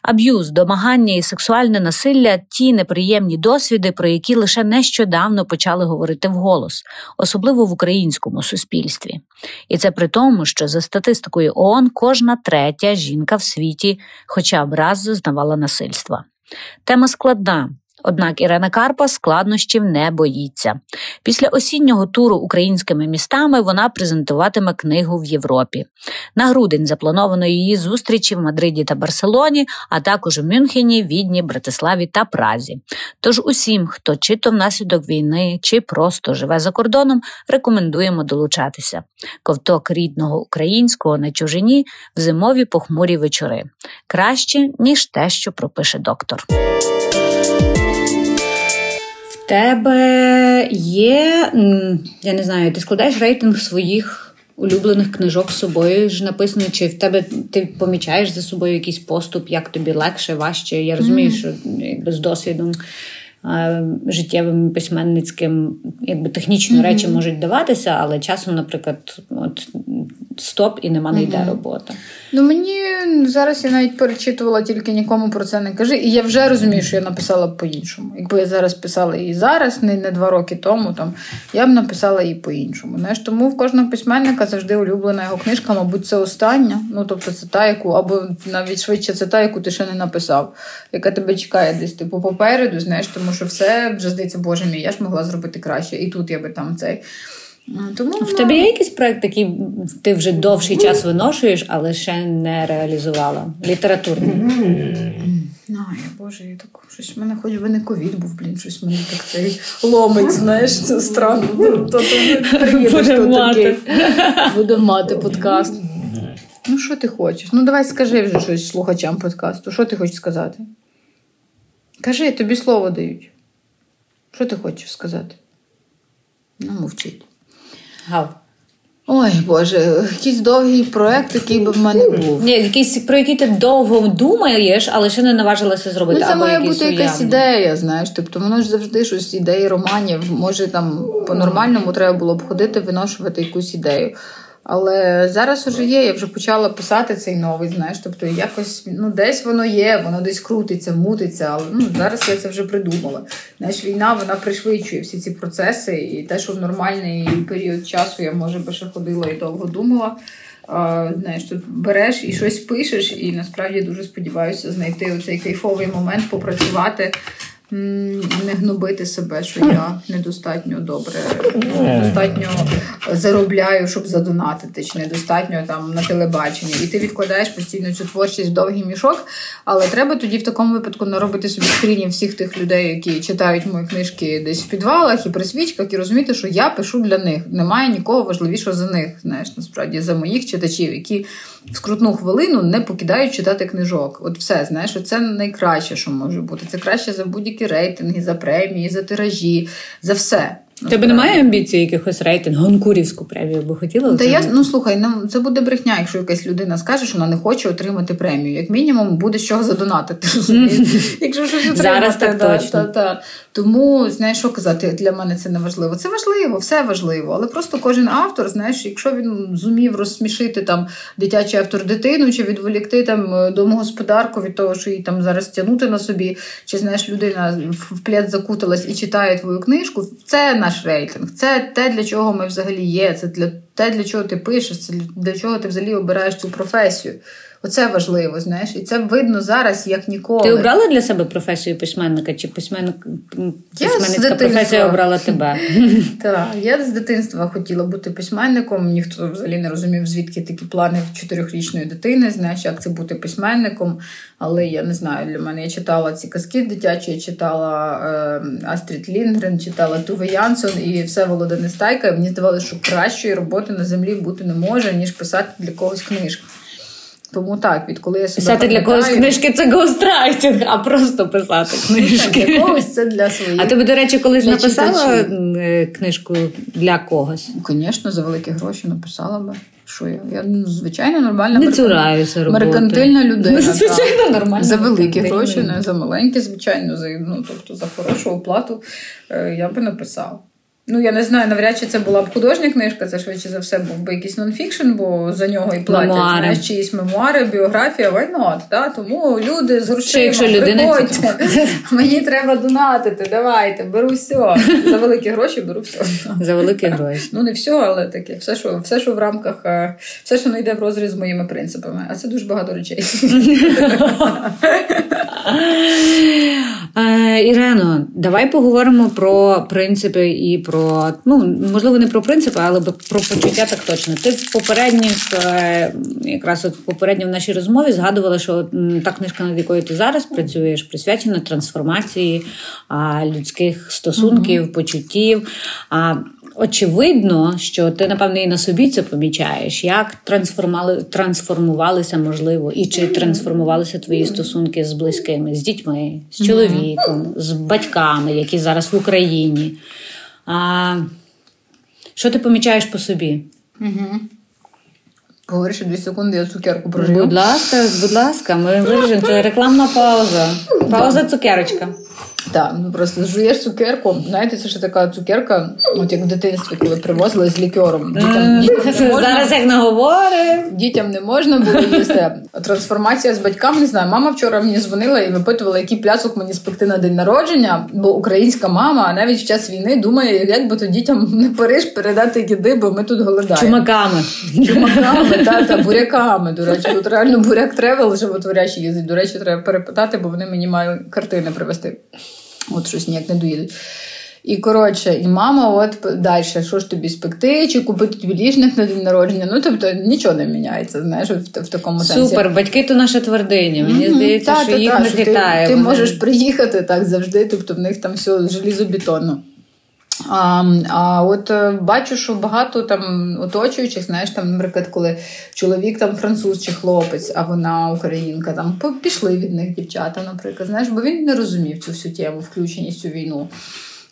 Аб'юз, домагання і сексуальне насилля ті неприємні досвіди, про які лише нещодавно почали говорити вголос, особливо в українському суспільстві. І це при тому, що за статистикою ООН кожна третя жінка в світі хоча б раз зазнавала насильства. Тема складна, Однак Ірена Карпа складнощів не боїться. Після осіннього туру українськими містами вона презентуватиме книгу в Європі. На грудень заплановано її зустрічі в Мадриді та Барселоні, а також у Мюнхені, Відні, Братиславі та Празі. Тож усім, хто чи то внаслідок війни, чи просто живе за кордоном, рекомендуємо долучатися. Ковток рідного українського на чужині в зимові похмурі вечори краще ніж те, що пропише доктор тебе є, я не знаю, ти складаєш рейтинг своїх улюблених книжок з собою ж написано, чи в тебе ти помічаєш за собою якийсь поступ, як тобі легше, важче? Я розумію, mm-hmm. що якби з досвідом. Життєвим письменницьким, якби технічно mm-hmm. речі можуть даватися, але часом, наприклад, от стоп і нема не йде mm-hmm. робота. Ну мені зараз я навіть перечитувала, тільки нікому про це не кажи. І я вже розумію, що я написала б по-іншому. Якби я зараз писала її зараз, не не два роки тому, там я б написала її по-іншому. Знаєш, Тому в кожного письменника завжди улюблена його книжка, мабуть, це остання. Ну тобто, це та, яку, або навіть швидше це та, яку ти ще не написав, яка тебе чекає десь типу попереду, знаєш, тому що все вже здається, боже мій, я ж могла зробити краще. І тут я би там цей. Тому В тебе є якийсь проект, який ти вже довший час виношуєш, але ще не реалізувала? Літературний? Ай, Боже, я так щось в мене хоч би не ковід був, блін, щось мене так цей ломить, знаєш, це странно. Ну, то, Буде мати. Буде мати подкаст. Ну, що ти хочеш? Ну, давай скажи вже щось слухачам подкасту. Що ти хочеш сказати? Кажи, тобі слово дають. Що ти хочеш сказати? Ну, мовчить. Гав. Ой, Боже, якийсь довгий проект, який би в мене був. Ні, якийсь про який ти довго думаєш, але ще не наважилася зробити. Ну, Це або має бути уявний. якась ідея, знаєш. Тобто воно ж завжди щось ідеї романів. Може там по-нормальному треба було б ходити, виношувати якусь ідею. Але зараз уже є, я вже почала писати цей новий, знаєш, тобто якось ну десь воно є, воно десь крутиться, мутиться. Але ну зараз я це вже придумала. Знаєш, війна вона пришвидшує всі ці процеси, і те, що в нормальний період часу я може би ще ходила і довго думала. А, Знаєш, тут береш і щось пишеш, і насправді дуже сподіваюся знайти оцей кайфовий момент, попрацювати не гнобити себе, що я недостатньо добре, недостатньо заробляю, щоб задонатити, чи недостатньо там на телебаченні. І ти відкладаєш постійно цю творчість в довгий мішок. Але треба тоді в такому випадку наробити собі скрінів всіх тих людей, які читають мої книжки десь в підвалах і при свічках, і розуміти, що я пишу для них. Немає нікого важливішого за них. Знаєш, насправді за моїх читачів, які в скрутну хвилину не покидають читати книжок. От все, знаєш, це найкраще, що може бути. Це краще за будь-які рейтинги, за премії, за тиражі, за все. Тебе немає амбіції якихось рейтинг, гонкурівську премію би хотіла? Та я ну слухай, ну це буде брехня, якщо якась людина скаже, що вона не хоче отримати премію. Як мінімум, буде з чого задонатити. *laughs* Якщо щось отримати. Зараз так точно. Тому знаєш, що казати, для мене це не важливо. Це важливо, все важливо. Але просто кожен автор, знаєш, якщо він зумів розсмішити там дитячий автор дитину, чи відволікти там домогосподарку від того, що їй там зараз тягнути на собі, чи знаєш, людина в плед закуталась і читає твою книжку, це наш рейтинг. Це те, для чого ми взагалі є. Це для те, для чого ти пишеш, це для чого ти взагалі обираєш цю професію. Оце важливо, знаєш, і це видно зараз як ніколи. Ти обрала для себе професію письменника, чи письменник письменницька професія обрала тебе? *laughs* Так, я з дитинства хотіла бути письменником. Ніхто взагалі не розумів, звідки такі плани в чотирьохрічної дитини, знаєш, як це бути письменником. Але я не знаю, для мене я читала ці казки дитячі, я читала е, Астрід Лінгрен, читала Туве Янсон і все Волода Нестайка. І мені здавалося, що кращої роботи на землі бути не може, ніж писати для когось книжку. Тому так, відколи я себе Писати для когось книжки це гоустрайтинг, а просто писати книжки. Для когось це для своїх. А ти, до речі, колись для написала читачів. е, книжку для когось? Звісно, за великі гроші написала би. Що я? Я ну, звичайно нормальна Не цураюся роботи. меркантильна людина. Ну, звичайно, нормальна За великі гроші, не за маленькі, звичайно, за ну, тобто за хорошу оплату е, я би написала. Ну, я не знаю, навряд чи це була б художня книжка, це швидше за все був би якийсь нонфікшн, бо за нього і платять Мемуари. знаєш, чиїсь мемуари, біографія, not, да? Тому люди з грошима, приходьте, *laughs* мені треба донатити, давайте, беру все. За великі гроші беру все. За великі гроші. Ну, не все, але таке, все, що, все, що в рамках, е, все, що не йде в розріз з моїми принципами. А це дуже багато речей. *laughs* Е, Ірено, давай поговоримо про принципи і про ну можливо не про принципи, але про почуття так точно. Ти в попередніх, е, якраз от попередньо в нашій розмові згадувала, що та книжка, над якою ти зараз працюєш, присвячена трансформації людських стосунків, почуттів. Очевидно, що ти, напевне, і на собі це помічаєш, як трансформали, трансформувалися, можливо, і чи трансформувалися твої стосунки з близькими, з дітьми, з чоловіком, з батьками, які зараз в Україні. А, що ти помічаєш по собі? Говориш, дві секунди, я цукерку прожую. Будь ласка, будь ласка, ми виріжемо. Це рекламна пауза. Пауза цукерочка. Так, ну просто жуєш цукерку. Знаєте, це ж така цукерка, от як в дитинстві, коли привозили з лікером. Дітям, дітям, *laughs* Зараз як наговорив. дітям не можна було їсти. Трансформація з батьками, не знаю. Мама вчора мені дзвонила і випитувала, який пляцок мені спекти на день народження, бо українська мама навіть в час війни думає, як би то дітям *laughs* не Париж передати їди, бо ми тут голодаємо. Чумаками. Чумаками, *laughs* та, та буряками. До речі, тут реально буряк travel животворящий їздить. До речі, треба перепитати, бо вони мені мають картини привезти. От щось ніяк не доїдуть. І коротше, і мама, от далі, що ж тобі спекти, чи купити тобі ліжник на день народження. Ну тобто нічого не міняється, знаєш, в, в такому сенсі. Супер, батьки то наша твердиня. Мені здається, Та, що та, їх та, не що ти- хитає. Ти, можеш приїхати так завжди, тобто в них там все желізобетонно. А, а от е, бачу, що багато там оточуючих, знаєш, там, наприклад, коли чоловік там француз чи хлопець, а вона українка, там пішли від них дівчата, наприклад, знаєш, бо він не розумів цю всю тему, включеність у війну.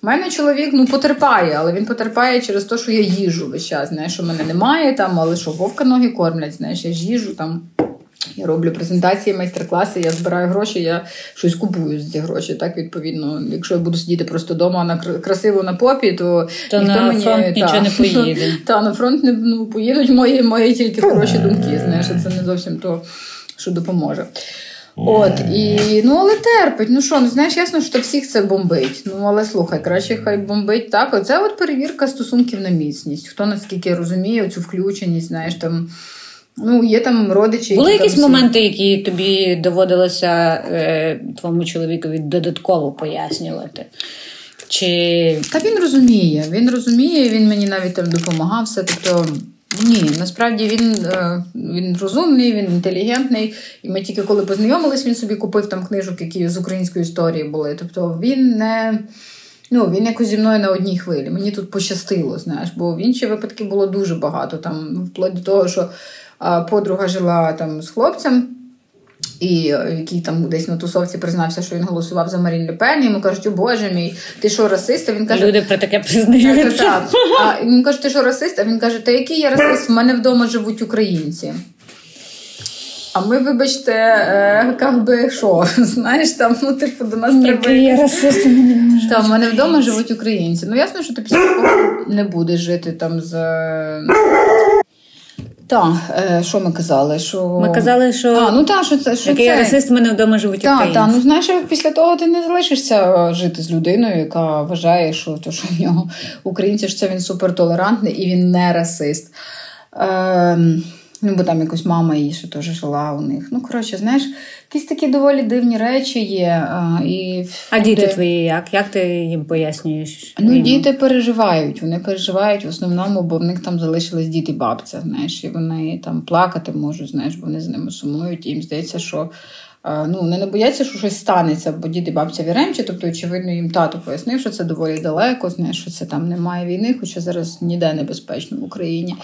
У мене чоловік ну потерпає, але він потерпає через те, що я їжу весь час. Знаєш, що мене немає там, але що вовка ноги кормлять, знаєш, я ж їжу там. Я роблю презентації, майстер-класи, я збираю гроші, я щось купую з цих грошей. Так, відповідно, якщо я буду сидіти просто вдома на красиво на попі, то, То ніхто на мені фронт нічого не поїде. *laughs* Та на фронт не ну, поїдуть мої, мої тільки хороші думки. Знаєш, це не зовсім то, що допоможе. От і ну але терпить. Ну що, ну знаєш, ясно, що всіх це бомбить. Ну але слухай, краще хай бомбить так. Оце от перевірка стосунків на міцність. Хто наскільки розуміє цю включеність, знаєш там. Ну, є там родичі. Були які якісь там моменти, які тобі доводилося е, твоєму чоловікові додатково пояснювати? Чи... Та він розуміє, він розуміє, він мені навіть там допомагав. все. Тобто, ні, насправді він е, він розумний, він інтелігентний. І ми тільки коли познайомились, він собі купив там книжок, які з української історії були. Тобто він не. Ну, він якось зі мною на одній хвилі. Мені тут пощастило, знаєш, бо в інші випадки було дуже багато. Там, вплоть до того, що подруга жила там з хлопцем, і е, який там десь на тусовці признався, що він голосував за Марін Лепен. Йому кажуть, о Боже мій, ти що расист? А Він каже, люди про таке признаються. так, так. А йому кажуть, ти що расист? А він каже, та який я расист? В мене вдома живуть українці. А ми, вибачте, е, як би що, *laughs* знаєш, там, ну, типу, до нас треба. Який расист. Та в мене вдома живуть українці. Ну, ясно, що ти після того не будеш жити там з. Так, е, що ми казали? Що... Ми казали, що а, ну та, що це, що який це... расист мене вдома живуть та, та, ну знаєш, після того ти не залишишся жити з людиною, яка вважає, що то, що в нього українці ж це він супертолерантний і він не расист. Е, ну, бо там якось мама її ще теж жила у них. Ну, коротше, знаєш, якісь такі доволі дивні речі є. А, і а діти твої як? Як ти їм пояснюєш? Ну, війну? діти переживають. Вони переживають в основному, бо в них там залишились діти бабця, знаєш, і вони там плакати можуть, знаєш, бо вони з ними сумують. І їм здається, що. Ну, вони не бояться, що щось станеться, бо діти бабця віремчі, тобто, очевидно, їм тато пояснив, що це доволі далеко, знаєш, що це там немає війни, хоча зараз ніде небезпечно в Україні.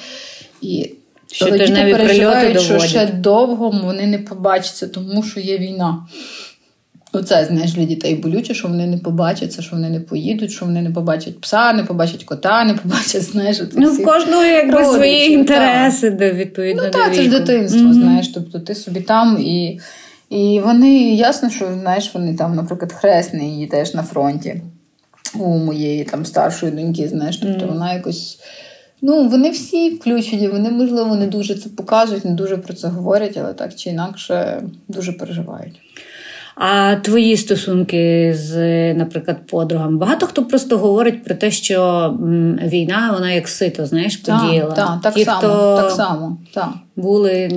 І що діти переживають, що ще довго вони не побачаться, тому що є війна. Оце, знаєш, для дітей болюче, що вони не побачаться, що вони не поїдуть, що вони не побачать пса, не побачать кота, не побачать, знаєш, ну в кожного якби свої інтереси, де відповідно. Ну так, це ж дитинство, mm-hmm. знаєш. Тобто ти собі там і і вони ясно, що знаєш, вони там, наприклад, хресний її теж на фронті у моєї там старшої доньки, знаєш, тобто mm-hmm. вона якось. Ну, вони всі включені, вони, можливо, не дуже це показують, не дуже про це говорять, але так чи інакше дуже переживають. А твої стосунки з, наприклад, подругами? Багато хто просто говорить про те, що війна, вона як сито, знаєш, подіяла. Так, так, ті, само, хто так само. Так. Були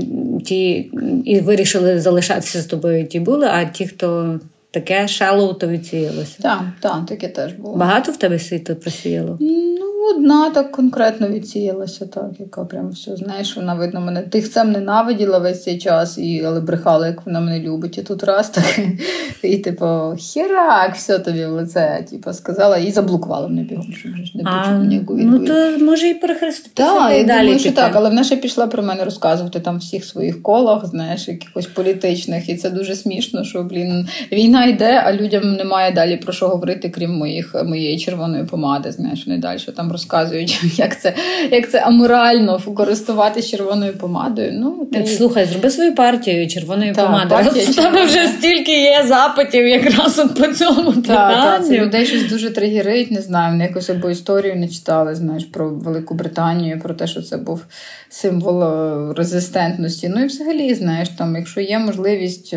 ті і вирішили залишатися з тобою, ті були, а ті, хто таке шалоу, то відсіялося. Так, так, таке теж було. Багато в тебе сито просіяло? Ну, одна так конкретно відсіялася, так, яка прям все, знаєш, вона видно мене тихцем ненавиділа весь цей час, і, але брехала, як вона мене любить. І тут раз так, *laughs* і типу, херак, все тобі в лице, типу, сказала, і заблокувала мене бігом, щоб не почув ніяку Ну, то може і перехреститися. Так, і я далі думаю, що так, але вона ще пішла про мене розказувати там всіх своїх колах, знаєш, якихось політичних, і це дуже смішно, що, блін, війна йде, а людям немає далі про що говорити, крім моїх, моєї червоної помади, знаєш, вони далі там розказують, *laughs* як це як це аморально користуватися червоною помадою. Ну, ти... Слухай, зроби свою партію червоної та, помади. У тебе вже стільки є запитів якраз от по цьому питанню. Це людей щось дуже тригерить, не знаю. Вони якось або історію не читали, знаєш, про Велику Британію, про те, що це був символ е, резистентності. Ну і взагалі, знаєш, там, якщо є можливість.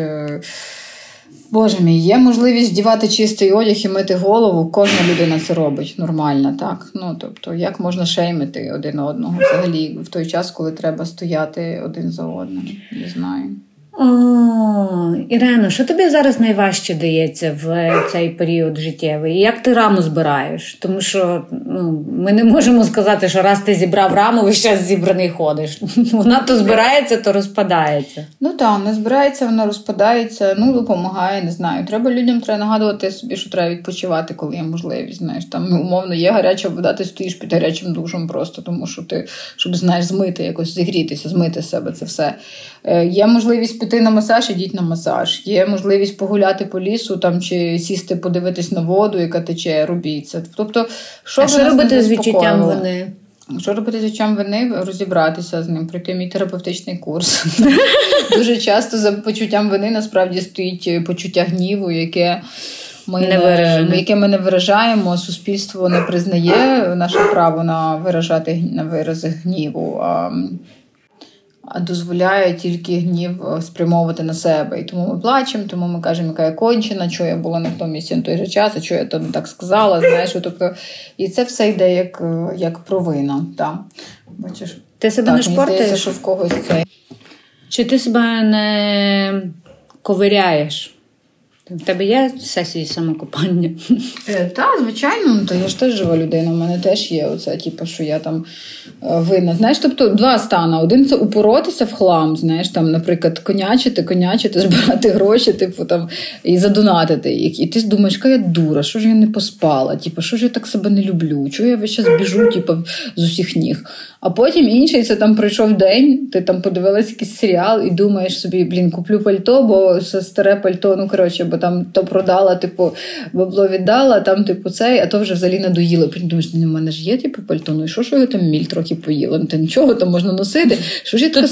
Боже мій, є можливість вдівати чистий одяг і мити голову. Кожна людина це робить нормально, так. Ну тобто, як можна шеймити один одного взагалі в той час, коли треба стояти один за одним? Не знаю. О, Ірено, що тобі зараз найважче дається в цей період життєвий? Як ти раму збираєш? Тому що ну, ми не можемо сказати, що раз ти зібрав раму, весь час зібраний ходиш. *laughs* Вона то збирається, то розпадається. Ну так, не збирається, вона розпадається, ну допомагає, не знаю. Треба людям треба нагадувати собі, що треба відпочивати, коли є можливість. Знаєш, там ну, умовно є гаряча вода, ти стоїш під гарячим душем просто, тому що ти, щоб знаєш, змити, якось зігрітися, змити себе це все. Е, Є можливість піти на масаж, ідіть на масаж. Є можливість погуляти по лісу там чи сісти, подивитись на воду, яка тече, робіть це. Тобто, що, а що робити з відчуттям вини? Що робити з відчуттям вини? Розібратися з ним, пройти мій терапевтичний курс. *laughs* Дуже часто за почуттям вини насправді стоїть почуття гніву, яке. Ми не, яке ми не виражаємо, суспільство не признає наше право на виражати на вирази гніву. А дозволяє тільки гнів е, спрямовувати на себе. І тому ми плачемо, тому ми кажемо, яка я кончена, що я була на тому місці на той же час, а що я там так сказала. *clears throat* знаєш, тобто, І це все йде як е, як провина. Так. Бачиш, Ти себе так, не шпортаєш? Що в когось це. Чи ти себе не ковиряєш? В тебе є сесії самокопання? Е, так, звичайно, то я ж теж жива людина. У мене теж є оце, типу, що я там е, винна. Знаєш, тобто два стани. Один це упоротися в хлам, знаєш, там, наприклад, конячити, конячити, *laughs* збирати гроші, типу там, і задонатити їх. І ти думаєш, яка я дура, що ж я не поспала? Типу, що ж я так себе не люблю? Чого я весь час біжу, типу, з усіх ніг? А потім інший це там пройшов день, ти там подивилась якийсь серіал і думаєш собі, блін, куплю пальто, бо старе пальто, ну коротше, бо там то продала, типу, бабло віддала, там, типу, цей, а то вже взагалі надоїло. Потім думаєш, ну, в мене ж є типу, пальто, ну і що, що я там міль трохи поїла? Ну, та нічого там можна носити. Що ж я така,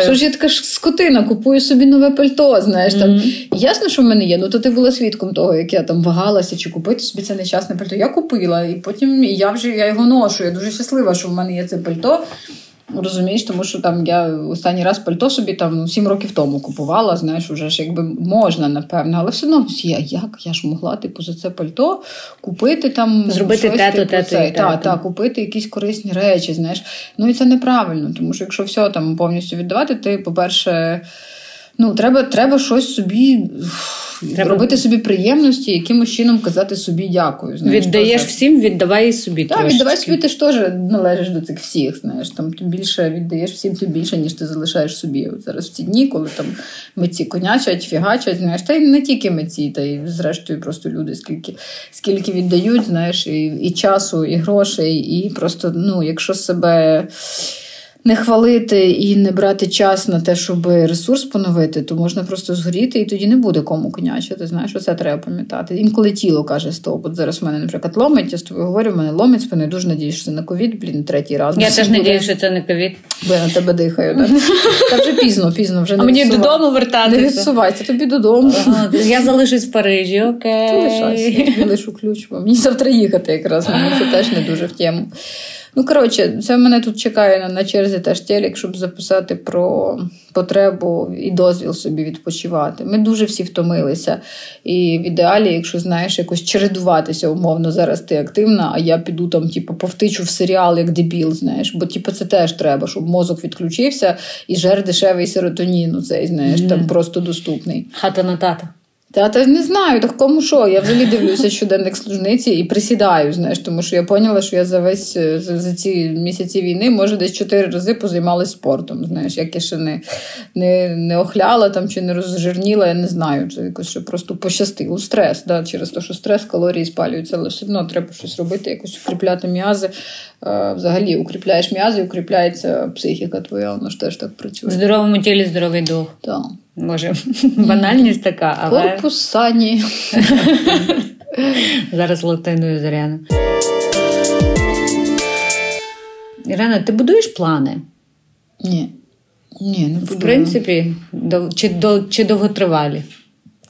Що ж я така скотина, купую собі нове пальто, знаєш. там. Mm-hmm. Ясно, що в мене є, ну то ти була свідком того, як я там вагалася, чи купити собі це нещасне пальто. Я купила, і потім я вже я його ношу. Я дуже щаслива, що в мене є це пальто. Розумієш, тому що там я останній раз пальто собі там сім років тому купувала, знаєш, уже ж якби можна, напевно, але все одно я як? Я ж могла типу за це пальто купити там зробити щось, тету, типу, тету, це, та, та, купити якісь корисні речі, знаєш. Ну і це неправильно, тому що якщо все там повністю віддавати, ти, по-перше, ну треба, треба щось собі. Треба робити собі приємності, якимось чином казати собі дякую. Знаєш, Віддаєш теж. всім, віддавай і собі. Так, віддавай собі, ти ж теж належиш до цих всіх. Знаєш, там ти більше віддаєш всім тим більше, ніж ти залишаєш собі. От зараз в ці дні, коли там митці конячать, фігачать, знаєш, та й не тільки митці, та й зрештою просто люди, скільки скільки віддають, знаєш, і, і часу, і грошей, і просто, ну, якщо себе не хвалити і не брати час на те, щоб ресурс поновити, то можна просто згоріти, і тоді не буде кому конячити. Знаєш, оце треба пам'ятати. Інколи тіло каже стоп. От зараз в мене, наприклад, ломить, я з тобою говорю, в мене ломить спини, дуже надіюсь, що це на ковід, блін, третій раз. Я теж надіюсь, що це не ковід. Бо я на тебе дихаю. Так? Та вже пізно, пізно вже не А мені додому вертатися. Не відсувайся, тобі додому. Я залишусь в Парижі, окей. Ти лишайся, я лишу ключ, бо мені завтра їхати якраз, мені це теж не дуже в тему. Ну, коротше, це мене тут чекає на черзі теж телек, щоб записати про потребу і дозвіл собі відпочивати. Ми дуже всі втомилися. І в ідеалі, якщо знаєш, якось чередуватися, умовно, зараз ти активна, а я піду там, типу, повтичу в серіал як дебіл, знаєш, бо типу, це теж треба, щоб мозок відключився і жер дешевий серотонін, цей, знаєш, mm. там просто доступний. Хата на тата. Та та не знаю, так кому що. Я взагалі дивлюся щоденник служниці і присідаю, знаєш, тому що я поняла, що я за весь е, за, за ці місяці війни, може, десь чотири рази позаймалася спортом. Знаєш, як я ще не не, не охляла там чи не розжирніла, я не знаю. Це якось ще просто пощастило. Стрес, да, через те, що стрес, калорії спалюються, але все одно треба щось робити, якось укріпляти м'язи. Е, взагалі укріпляєш м'язи, укріпляється психіка твоя, воно ж теж так працює. В здоровому тілі здоровий дух. Так. Може, банальність така, але... Корпус сані. *laughs* Зараз латиною Зоряна. Ірена, ти будуєш плани? Ні. Ні, не. В принципі, чи чи довготривалі?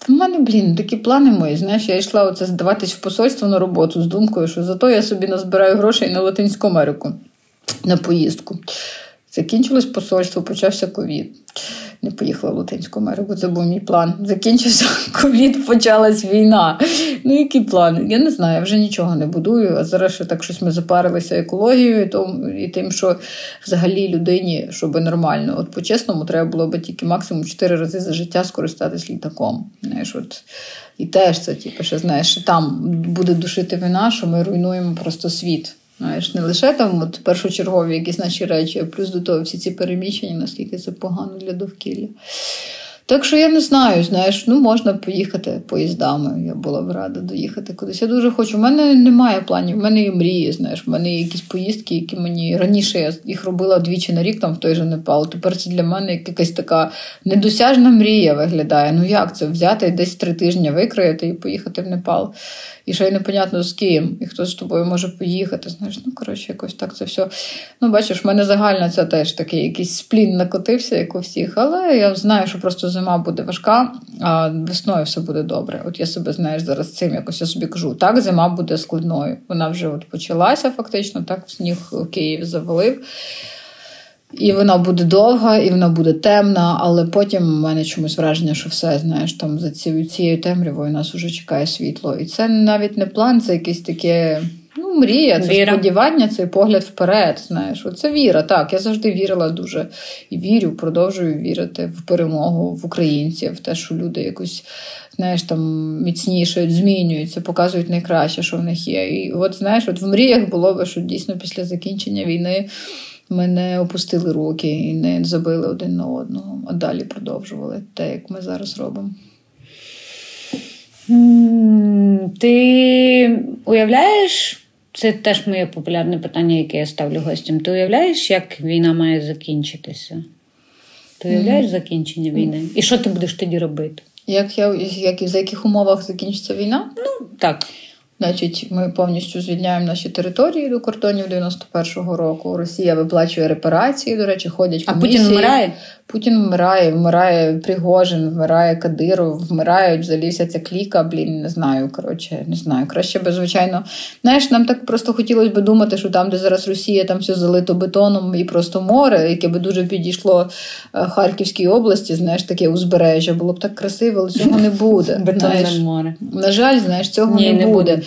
У мене, блін, такі плани мої. Знаєш, я йшла оце здаватись в посольство на роботу з думкою, що зато я собі назбираю грошей на Латинську Америку на поїздку. Закінчилось посольство, почався ковід не поїхала в Латинську Америку. Це був мій план. Закінчився *laughs* ковід, почалась війна. Ну, який план? Я не знаю, я вже нічого не будую. А зараз ще так щось ми запарилися екологією і тим, що взагалі людині, щоб нормально. От по-чесному, треба було би тільки максимум 4 рази за життя скористатись літаком. Знаєш, от. І теж це, типу, що знаєш, там буде душити війна, що ми руйнуємо просто світ. Знаєш, не лише там от першочергові якісь наші речі, а плюс до того всі ці переміщення, наскільки це погано для довкілля. Так що я не знаю, знаєш, ну можна поїхати поїздами. Я була б рада доїхати кудись. Я дуже хочу. У мене немає планів, в мене є мрії, знаєш, в мене є якісь поїздки, які мені раніше я їх робила двічі на рік там в той же Непал. Тепер це для мене якась така недосяжна мрія виглядає. Ну як це? Взяти десь три тижні викроїти і поїхати в Непал і ще й непонятно з ким, і хто з тобою може поїхати. Знаєш, ну коротше, якось так це все. Ну, бачиш, в мене загально це теж такий якийсь сплін накотився, як у всіх. Але я знаю, що просто зима буде важка, а весною все буде добре. От я себе знаєш зараз цим якось я собі кажу. Так, зима буде складною. Вона вже от почалася фактично, так в сніг в Києві завалив. І вона буде довга, і вона буде темна, але потім у мене чомусь враження, що все, знаєш, там за цією темрявою нас уже чекає світло. І це навіть не план, це якесь таке. Ну, мрія, це віра. сподівання, це погляд вперед. Знаєш, Оце віра. Так, я завжди вірила дуже і вірю, продовжую вірити в перемогу в українців, в те, що люди якось знаєш, там міцнішають, змінюються, показують найкраще, що в них є. І от знаєш, от в мріях було би, що дійсно після закінчення війни. Ми не опустили руки і не забили один на одного, а далі продовжували те, як ми зараз робимо. Ти уявляєш, це теж моє популярне питання, яке я ставлю гостям. Ти уявляєш, як війна має закінчитися? Ти уявляєш закінчення війни? І що ти будеш тоді робити? Як я як, за яких умовах закінчиться війна? Ну так. Значить, ми повністю звільняємо наші території до кордонів 91-го року. Росія виплачує репарації. До речі, ходять комісії. А Путін вмирає? Путін вмирає, вмирає Пригожин, вмирає Кадиров, вмирають взагалі вся ця кліка. Блін, не знаю. Коротше, не знаю. Краще би, звичайно. Знаєш, нам так просто хотілося б думати, що там, де зараз Росія, там все залито бетоном і просто море, яке би дуже підійшло е, Харківській області. Знаєш, таке узбережжя. Було б так красиво, але цього не буде. Бетонне море. На жаль, знаєш, цього Ні, не буде. буде.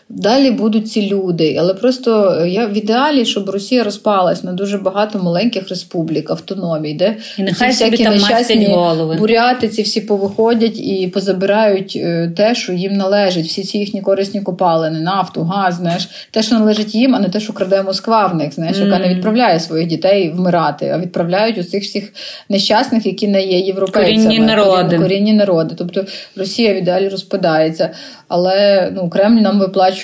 Далі будуть ці люди, але просто е, я в ідеалі, щоб Росія розпалась на дуже багато маленьких республік, автономій, де і нехай ці всякі нещасні голови. буряти ці всі повиходять і позабирають е, те, що їм належить, всі ці їхні корисні копалини, нафту, газ, знаєш, те, що належить їм, а не те, що краде Москва в них, знаєш, mm. яка не відправляє своїх дітей вмирати, а відправляють у цих всіх нещасних, які не є європейцями. Корінні народи. Корінні народи. Тобто Росія в ідеалі розпадається. Але ну Кремль нам виплачує,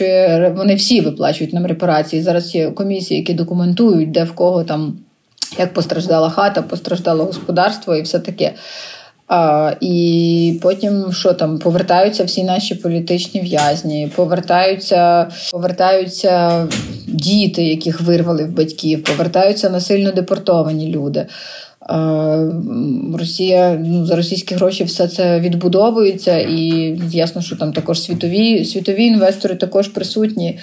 вони всі виплачують нам репарації. Зараз є комісії, які документують, де в кого там як постраждала хата, постраждало господарство і все таке. А, І потім що там повертаються всі наші політичні в'язні, повертаються, повертаються діти, яких вирвали в батьків, повертаються насильно депортовані люди. Росія ну, за російські гроші все це відбудовується, і ясно, що там також світові світові інвестори також присутні.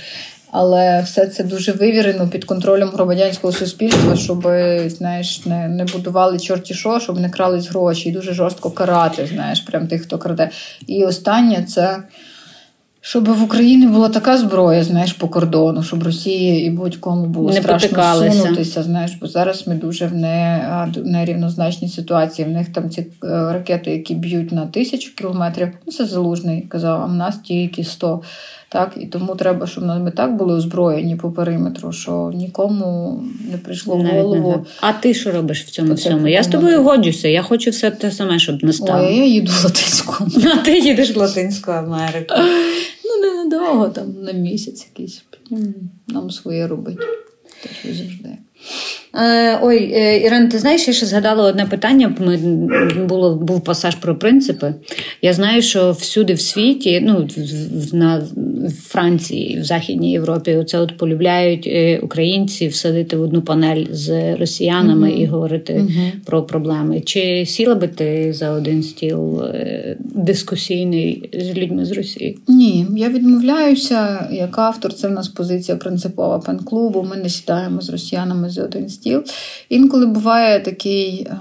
Але все це дуже вивірено під контролем громадянського суспільства, щоб знаєш, не не будували чорті що, щоб не крались гроші, і дуже жорстко карати. Знаєш, прям тих, хто краде. І останнє це щоб в Україні була така зброя, знаєш, по кордону, щоб Росії і будь-кому було не страшно сунутися. Знаєш, бо зараз ми дуже в не, нерівнозначній ситуації. В них там ці е, ракети, які б'ють на тисячу кілометрів. Ну це залужний казав, а в нас тільки 100. Так, і тому треба, щоб ми так були озброєні по периметру, що нікому не прийшло в голову. А ти що робиш в цьому всьому? Я з тобою годжуся. Я хочу все те саме, щоб настало. Ой, я їду в Латинську. *laughs* А ти їдеш в Латинську *laughs* Америку. Не недовго, там на місяць якийсь. Нам своє робить. Так завжди. Е, ой, е, Іран, ти знаєш, я ще згадала одне питання. Ми було був пасаж про принципи. Я знаю, що всюди в світі, ну на в Франції, в Західній Європі, оце от полюбляють е, українці всадити в одну панель з росіянами mm-hmm. і говорити mm-hmm. про проблеми. Чи сіла би ти за один стіл дискусійний з людьми з Росії? Ні, я відмовляюся як автор. Це в нас позиція принципова пен-клубу. Ми не сідаємо з росіянами за один стіл стіл. Інколи буває такий, е,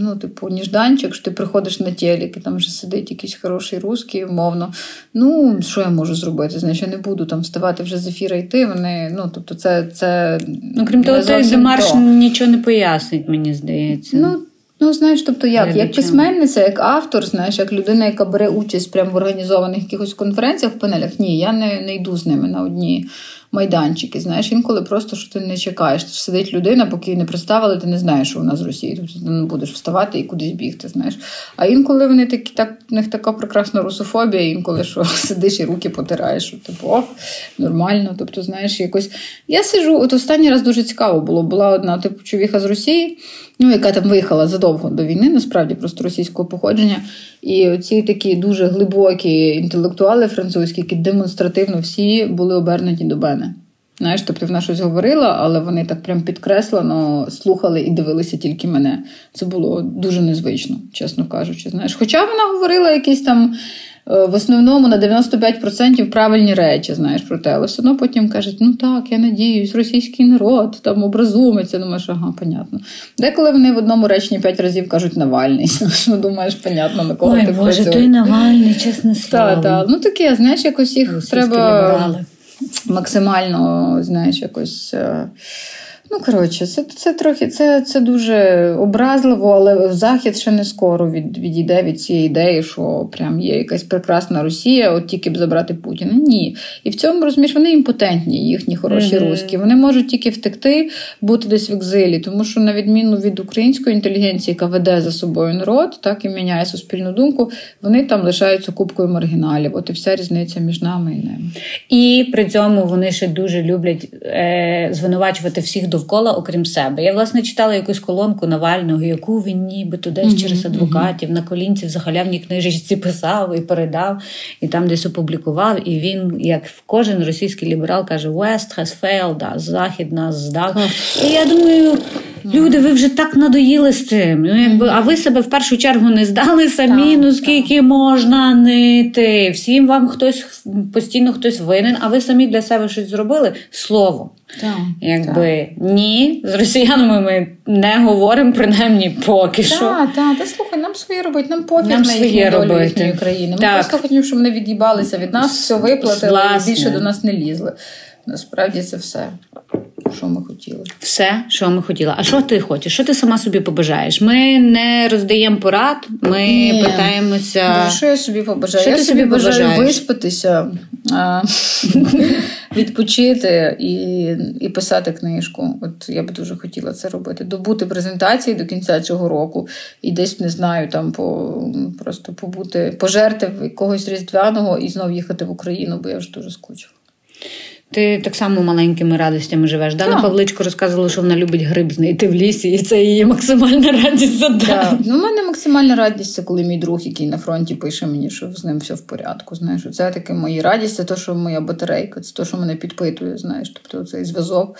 ну, типу, ніжданчик, що ти приходиш на телек, і там вже сидить якийсь хороший русський, умовно. Ну, що я можу зробити? Знаєш, я не буду там вставати вже з ефіра йти. Вони, ну, тобто, це. це Ну, крім того, цей демарш нічого не пояснить, мені здається. Ну, Ну, знаєш, тобто як як письменниця, як автор, знаєш, як людина, яка бере участь прямо в організованих якихось конференціях в панелях, ні, я не не йду з ними на одні майданчики. Знаєш, інколи просто що ти не чекаєш. Сидить людина, поки її не представили, ти не знаєш, що вона з Росії. Тобто ти не будеш вставати і кудись бігти. знаєш. А інколи вони такі, так, в них така прекрасна русофобія, інколи що *laughs* сидиш і руки потираєш, що типу, ох, нормально. Тобто, знаєш, якось. Я сижу, от останній раз дуже цікаво було. Була одна типу човіха з Росії ну, яка там виїхала задовго до війни, насправді просто російського походження. І оці такі дуже глибокі інтелектуали французькі, які демонстративно всі були обернуті до мене. Знаєш, тобто вона щось говорила, але вони так прям підкреслено слухали і дивилися тільки мене. Це було дуже незвично, чесно кажучи. Знаєш, Хоча вона говорила якісь там в основному на 95% правильні речі, знаєш про те, але все одно потім кажуть, ну так, я надіюсь, російський народ там образумиться. Думаєш, ага, понятно. Деколи вони в одному реченні п'ять разів кажуть Навальний. *laughs* Ну, думаєш, понятно, на кого Ой, ти Боже, той Навальний, чесне слово. Так, так. Ну таке, знаєш, якось їх треба. максимально, знаєш, якось. Ну, коротше, це це трохи це це дуже образливо, але Захід ще не скоро від, відійде від цієї ідеї, що прям є якась прекрасна Росія, от тільки б забрати Путіна. Ні. І в цьому розумієш, вони імпотентні, їхні хороші mm-hmm. русські. Вони можуть тільки втекти, бути десь в екзилі, тому що, на відміну від української інтелігенції, яка веде за собою народ, так і міняє суспільну думку, вони там лишаються купкою маргіналів. От і вся різниця між нами і ними. І при цьому вони ще дуже люблять е, звинувачувати всіх до довкола, окрім себе. Я власне читала якусь колонку Навального, яку він нібито десь mm-hmm. через адвокатів на колінці в захалявній книжечці писав і передав, і там десь опублікував. І він, як кожен російський ліберал, каже: West has failed, а захід нас здав. Oh. І я думаю. Люди, ви вже так надоїли з цим. Ну, якби, А ви себе в першу чергу не здали самі, так, ну скільки так. можна нити. Всім вам хтось постійно хтось винен, а ви самі для себе щось зробили слово. Так, Якби так. ні, з росіянами ми не говоримо принаймні поки що. Так, так, та слухай, нам своє робити, нам пофіг нам на їхню долю їхньої країни. Ми так. просто хотімо, щоб вони від'їбалися від нас, все виплатили і більше до нас не лізли. Насправді це все що ми хотіли. Все, що ми хотіли. А що ти хочеш? Що ти сама собі побажаєш? Ми не роздаємо порад, ми Ні. питаємося. Що я собі побажаю? Що я ти собі бажаю виспатися, *laughs* відпочити і і писати книжку. От я би дуже хотіла це робити. Добути презентації до кінця цього року і десь не знаю, там по просто побути, пожерти в якогось різдвяного і знов їхати в Україну, бо я вже дуже скучила. Ти так само маленькими радостями живеш. Дана Павличко розказувала, що вона любить гриб знайти в лісі, і це її максимальна радість за день. Ну, У мене максимальна радість це коли мій друг, який на фронті пише мені, що з ним все в порядку. Знаєш, це таке моя радість, це те, що моя батарейка, це те, що мене підпитує. Знаєш, тобто цей зв'язок.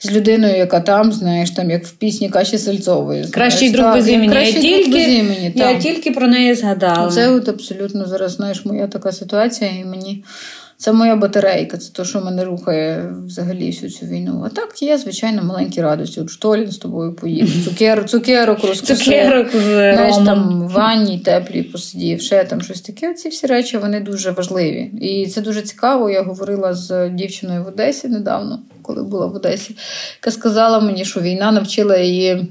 З людиною, яка там, знаєш, там як в пісні Каші Сельцової. Кращий друг без імені. Я тільки, без імені, я тільки про неї згадала. Це от абсолютно зараз знаєш, моя така ситуація, і мені це моя батарейка, це те, що мене рухає взагалі всю цю війну. А так є, звичайно, маленькі радості. От Штолін з тобою поїде, цукер, *laughs* цукерок розкусив. Цукерок Знаєш, там в ванні теплі посидів, ще там щось таке. Ці всі речі вони дуже важливі. І це дуже цікаво. Я говорила з дівчиною в Одесі недавно, коли була в Одесі, яка сказала мені, що війна навчила її.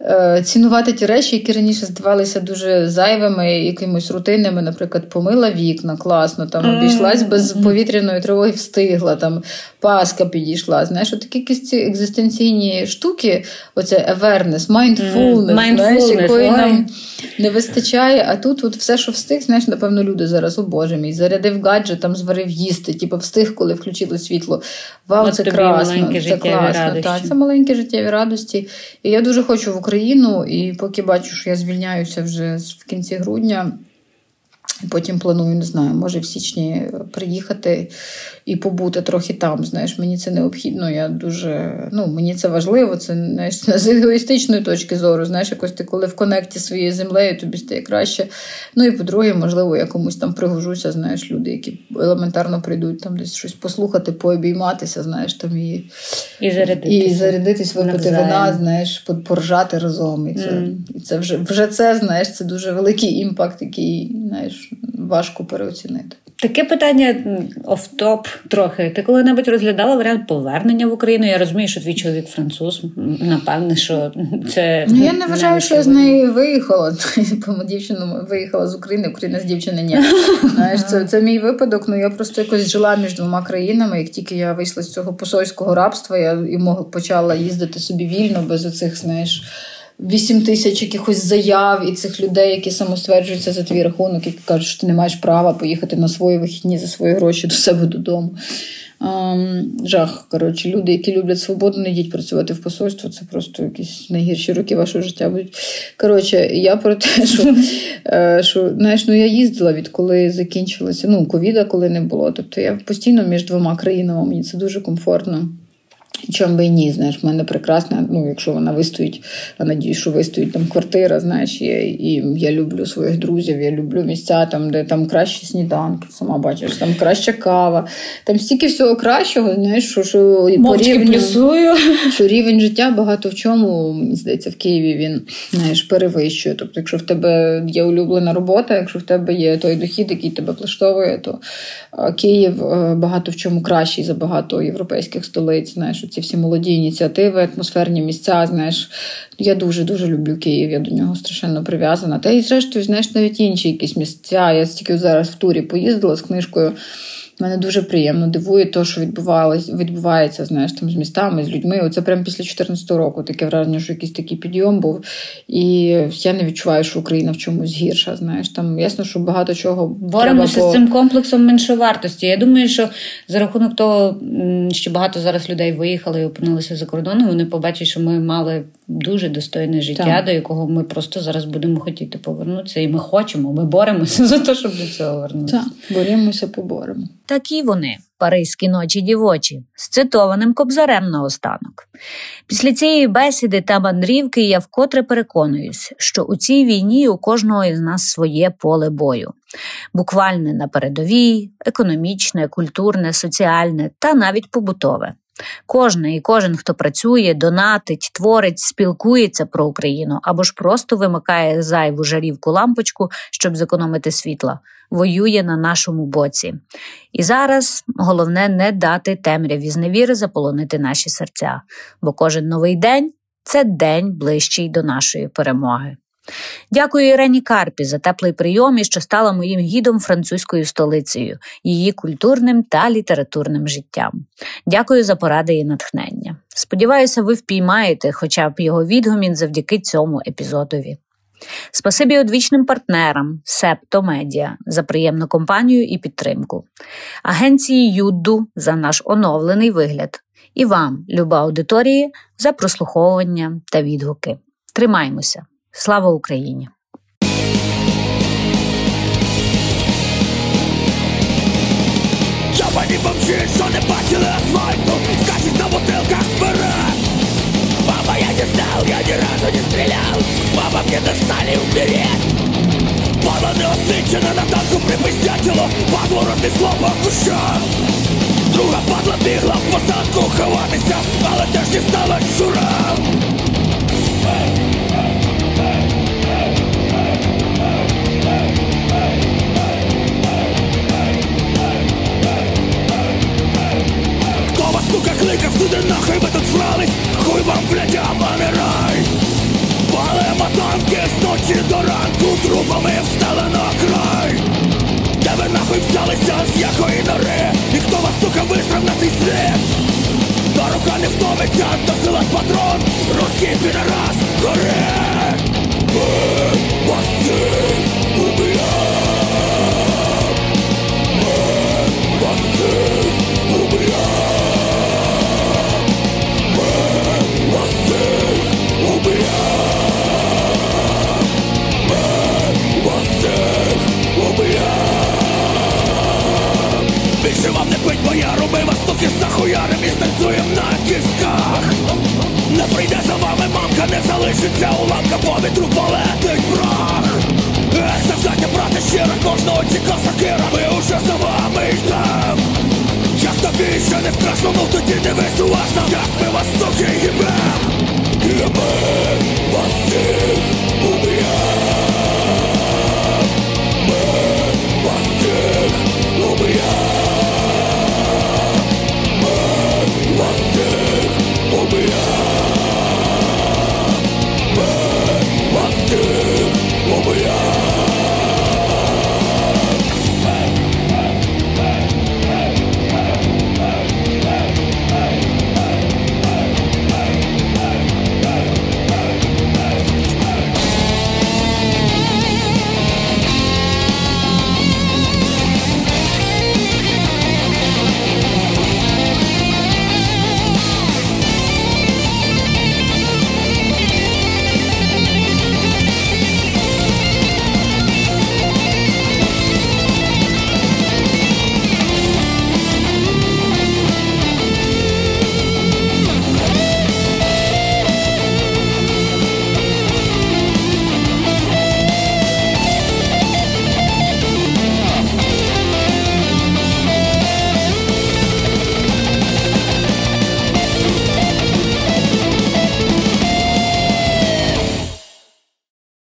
Е, цінувати ті речі, які раніше здавалися дуже зайвими, якимось рутинними, наприклад, помила вікна, класно, там обійшлась без повітряної тривоги, встигла, там паска підійшла. Знаєш, от такі якісь ці екзистенційні штуки, оце awareness, mindfulness, mm, знаєш, якої нам не вистачає. А тут от все, що встиг, знаєш, напевно, люди зараз, о Боже мій, зарядив гаджет, там зварив їсти, типу встиг, коли включили світло. Вау, це красно, це класно. Так, це маленькі життєві радості. І я дуже хочу в Україну, і поки бачу, що я звільняюся вже в кінці грудня. Потім планую, не знаю, може в січні приїхати і побути трохи там. Знаєш, мені це необхідно. Я дуже ну мені це важливо. Це знаєш, *laughs* з егоїстичної точки зору. Знаєш, якось ти коли в конекті своєю землею, тобі стає краще. Ну і по-друге, можливо, я комусь там пригожуся. Знаєш, люди, які елементарно прийдуть там десь щось послухати, пообійматися, знаєш, там і і зарядитись, і зарядитись випити вина, знаєш, поржати разом. І це mm. і це вже вже це знаєш, це дуже великий імпакт, який знаєш важко переоцінити. Таке питання офтоп трохи. Ти коли-небудь розглядала варіант повернення в Україну? Я розумію, що твій чоловік француз. Напевне, що це ну я не вважаю, що я з неї виїхала. *laughs* Дівчина виїхала з України, Україна з дівчини ні. Знаєш, це це мій випадок. Ну я просто якось жила між двома країнами. Як тільки я вийшла з цього посольського рабства, я і почала їздити собі вільно без оцих, знаєш. 8 тисяч якихось заяв і цих людей, які самостверджуються за твій рахунок, які кажуть, що ти не маєш права поїхати на свої вихідні за свої гроші до себе додому. Um, жах. Коротше, люди, які люблять свободу, не йдіть працювати в посольство, це просто якісь найгірші роки вашого життя будуть. Коротше, я про те, що е, що знаєш, ну я їздила відколи закінчилося. Ну, ковіда, коли не було. Тобто я постійно між двома країнами, мені це дуже комфортно. Чом би і ні, знаєш, в мене прекрасна, ну, якщо вона вистоїть, я надію, що вистоїть там квартира, знаєш, і, і я люблю своїх друзів, я люблю місця, там, де там кращі сніданки, сама бачиш, там краща кава, там стільки всього кращого, знаєш, що що, по рівню, що рівень життя багато в чому, мені здається, в Києві він знаєш, перевищує. Тобто, якщо в тебе є улюблена робота, якщо в тебе є той дохід, який тебе влаштовує, то Київ е, багато в чому кращий за багато європейських столиць. Знаєш, ці всі молоді ініціативи, атмосферні місця. Знаєш, я дуже дуже люблю Київ. Я до нього страшенно прив'язана. Та і зрештою, знаєш, навіть інші якісь місця. Я тільки зараз в турі поїздила з книжкою. Мене дуже приємно дивує те, що відбувалось, відбувається знаєш, там з містами, з людьми. Оце прямо після 2014 року таке враження, що якийсь такий підйом був. І я не відчуваю, що Україна в чомусь гірша. Знаєш, там ясно, що багато чого боремося по... з цим комплексом меншовартості. Я думаю, що за рахунок того, що багато зараз людей виїхали і опинилися за кордоном, вони побачать, що ми мали дуже достойне життя, так. до якого ми просто зараз будемо хотіти повернутися. І ми хочемо, ми боремося *laughs* за те, щоб до цього вернутися. Так, боремося, поборемо. Такі вони, паризькі ночі дівочі, з цитованим кобзарем наостанок. Після цієї бесіди та мандрівки я вкотре переконуюсь, що у цій війні у кожного із нас своє поле бою. Буквальне на передовій, економічне, культурне, соціальне та навіть побутове. Кожна і кожен, хто працює, донатить, творить, спілкується про Україну або ж просто вимикає зайву жарівку лампочку, щоб зекономити світла, воює на нашому боці. І зараз головне не дати темряві зневіри заполонити наші серця, бо кожен новий день це день ближчий до нашої перемоги. Дякую Ірені Карпі за теплий прийом і що стала моїм гідом французькою столицею, її культурним та літературним життям. Дякую за поради і натхнення. Сподіваюся, ви впіймаєте хоча б його відгумін завдяки цьому епізодові. Спасибі одвічним партнерам Септо Медіа за приємну компанію і підтримку, агенції Юдду за наш оновлений вигляд і вам, люба аудиторії, за прослуховування та відгуки. Тримаймося! Слава Україні! Йобані бомжі, що не бачили асфальту. Скачуть на бутилках вперед. Мама, я не знал, я ни разу не стрелял Мама, мне достали умереть Падла неосичена на танку припиздятіло Падло рознесло по кущах. Друга падла бігла в посадку ховатися Але теж дістала щура кликав сюди нахуй ми тут срались Хуй вам, блядь, а рай. Палимо танки з ночі до ранку Трупами встали на край. Де ви нахуй взялися з якої нори? І хто вас, сука, висрав на цей світ? Та рука не втомиться, досилать патрон. Русський підарас, горе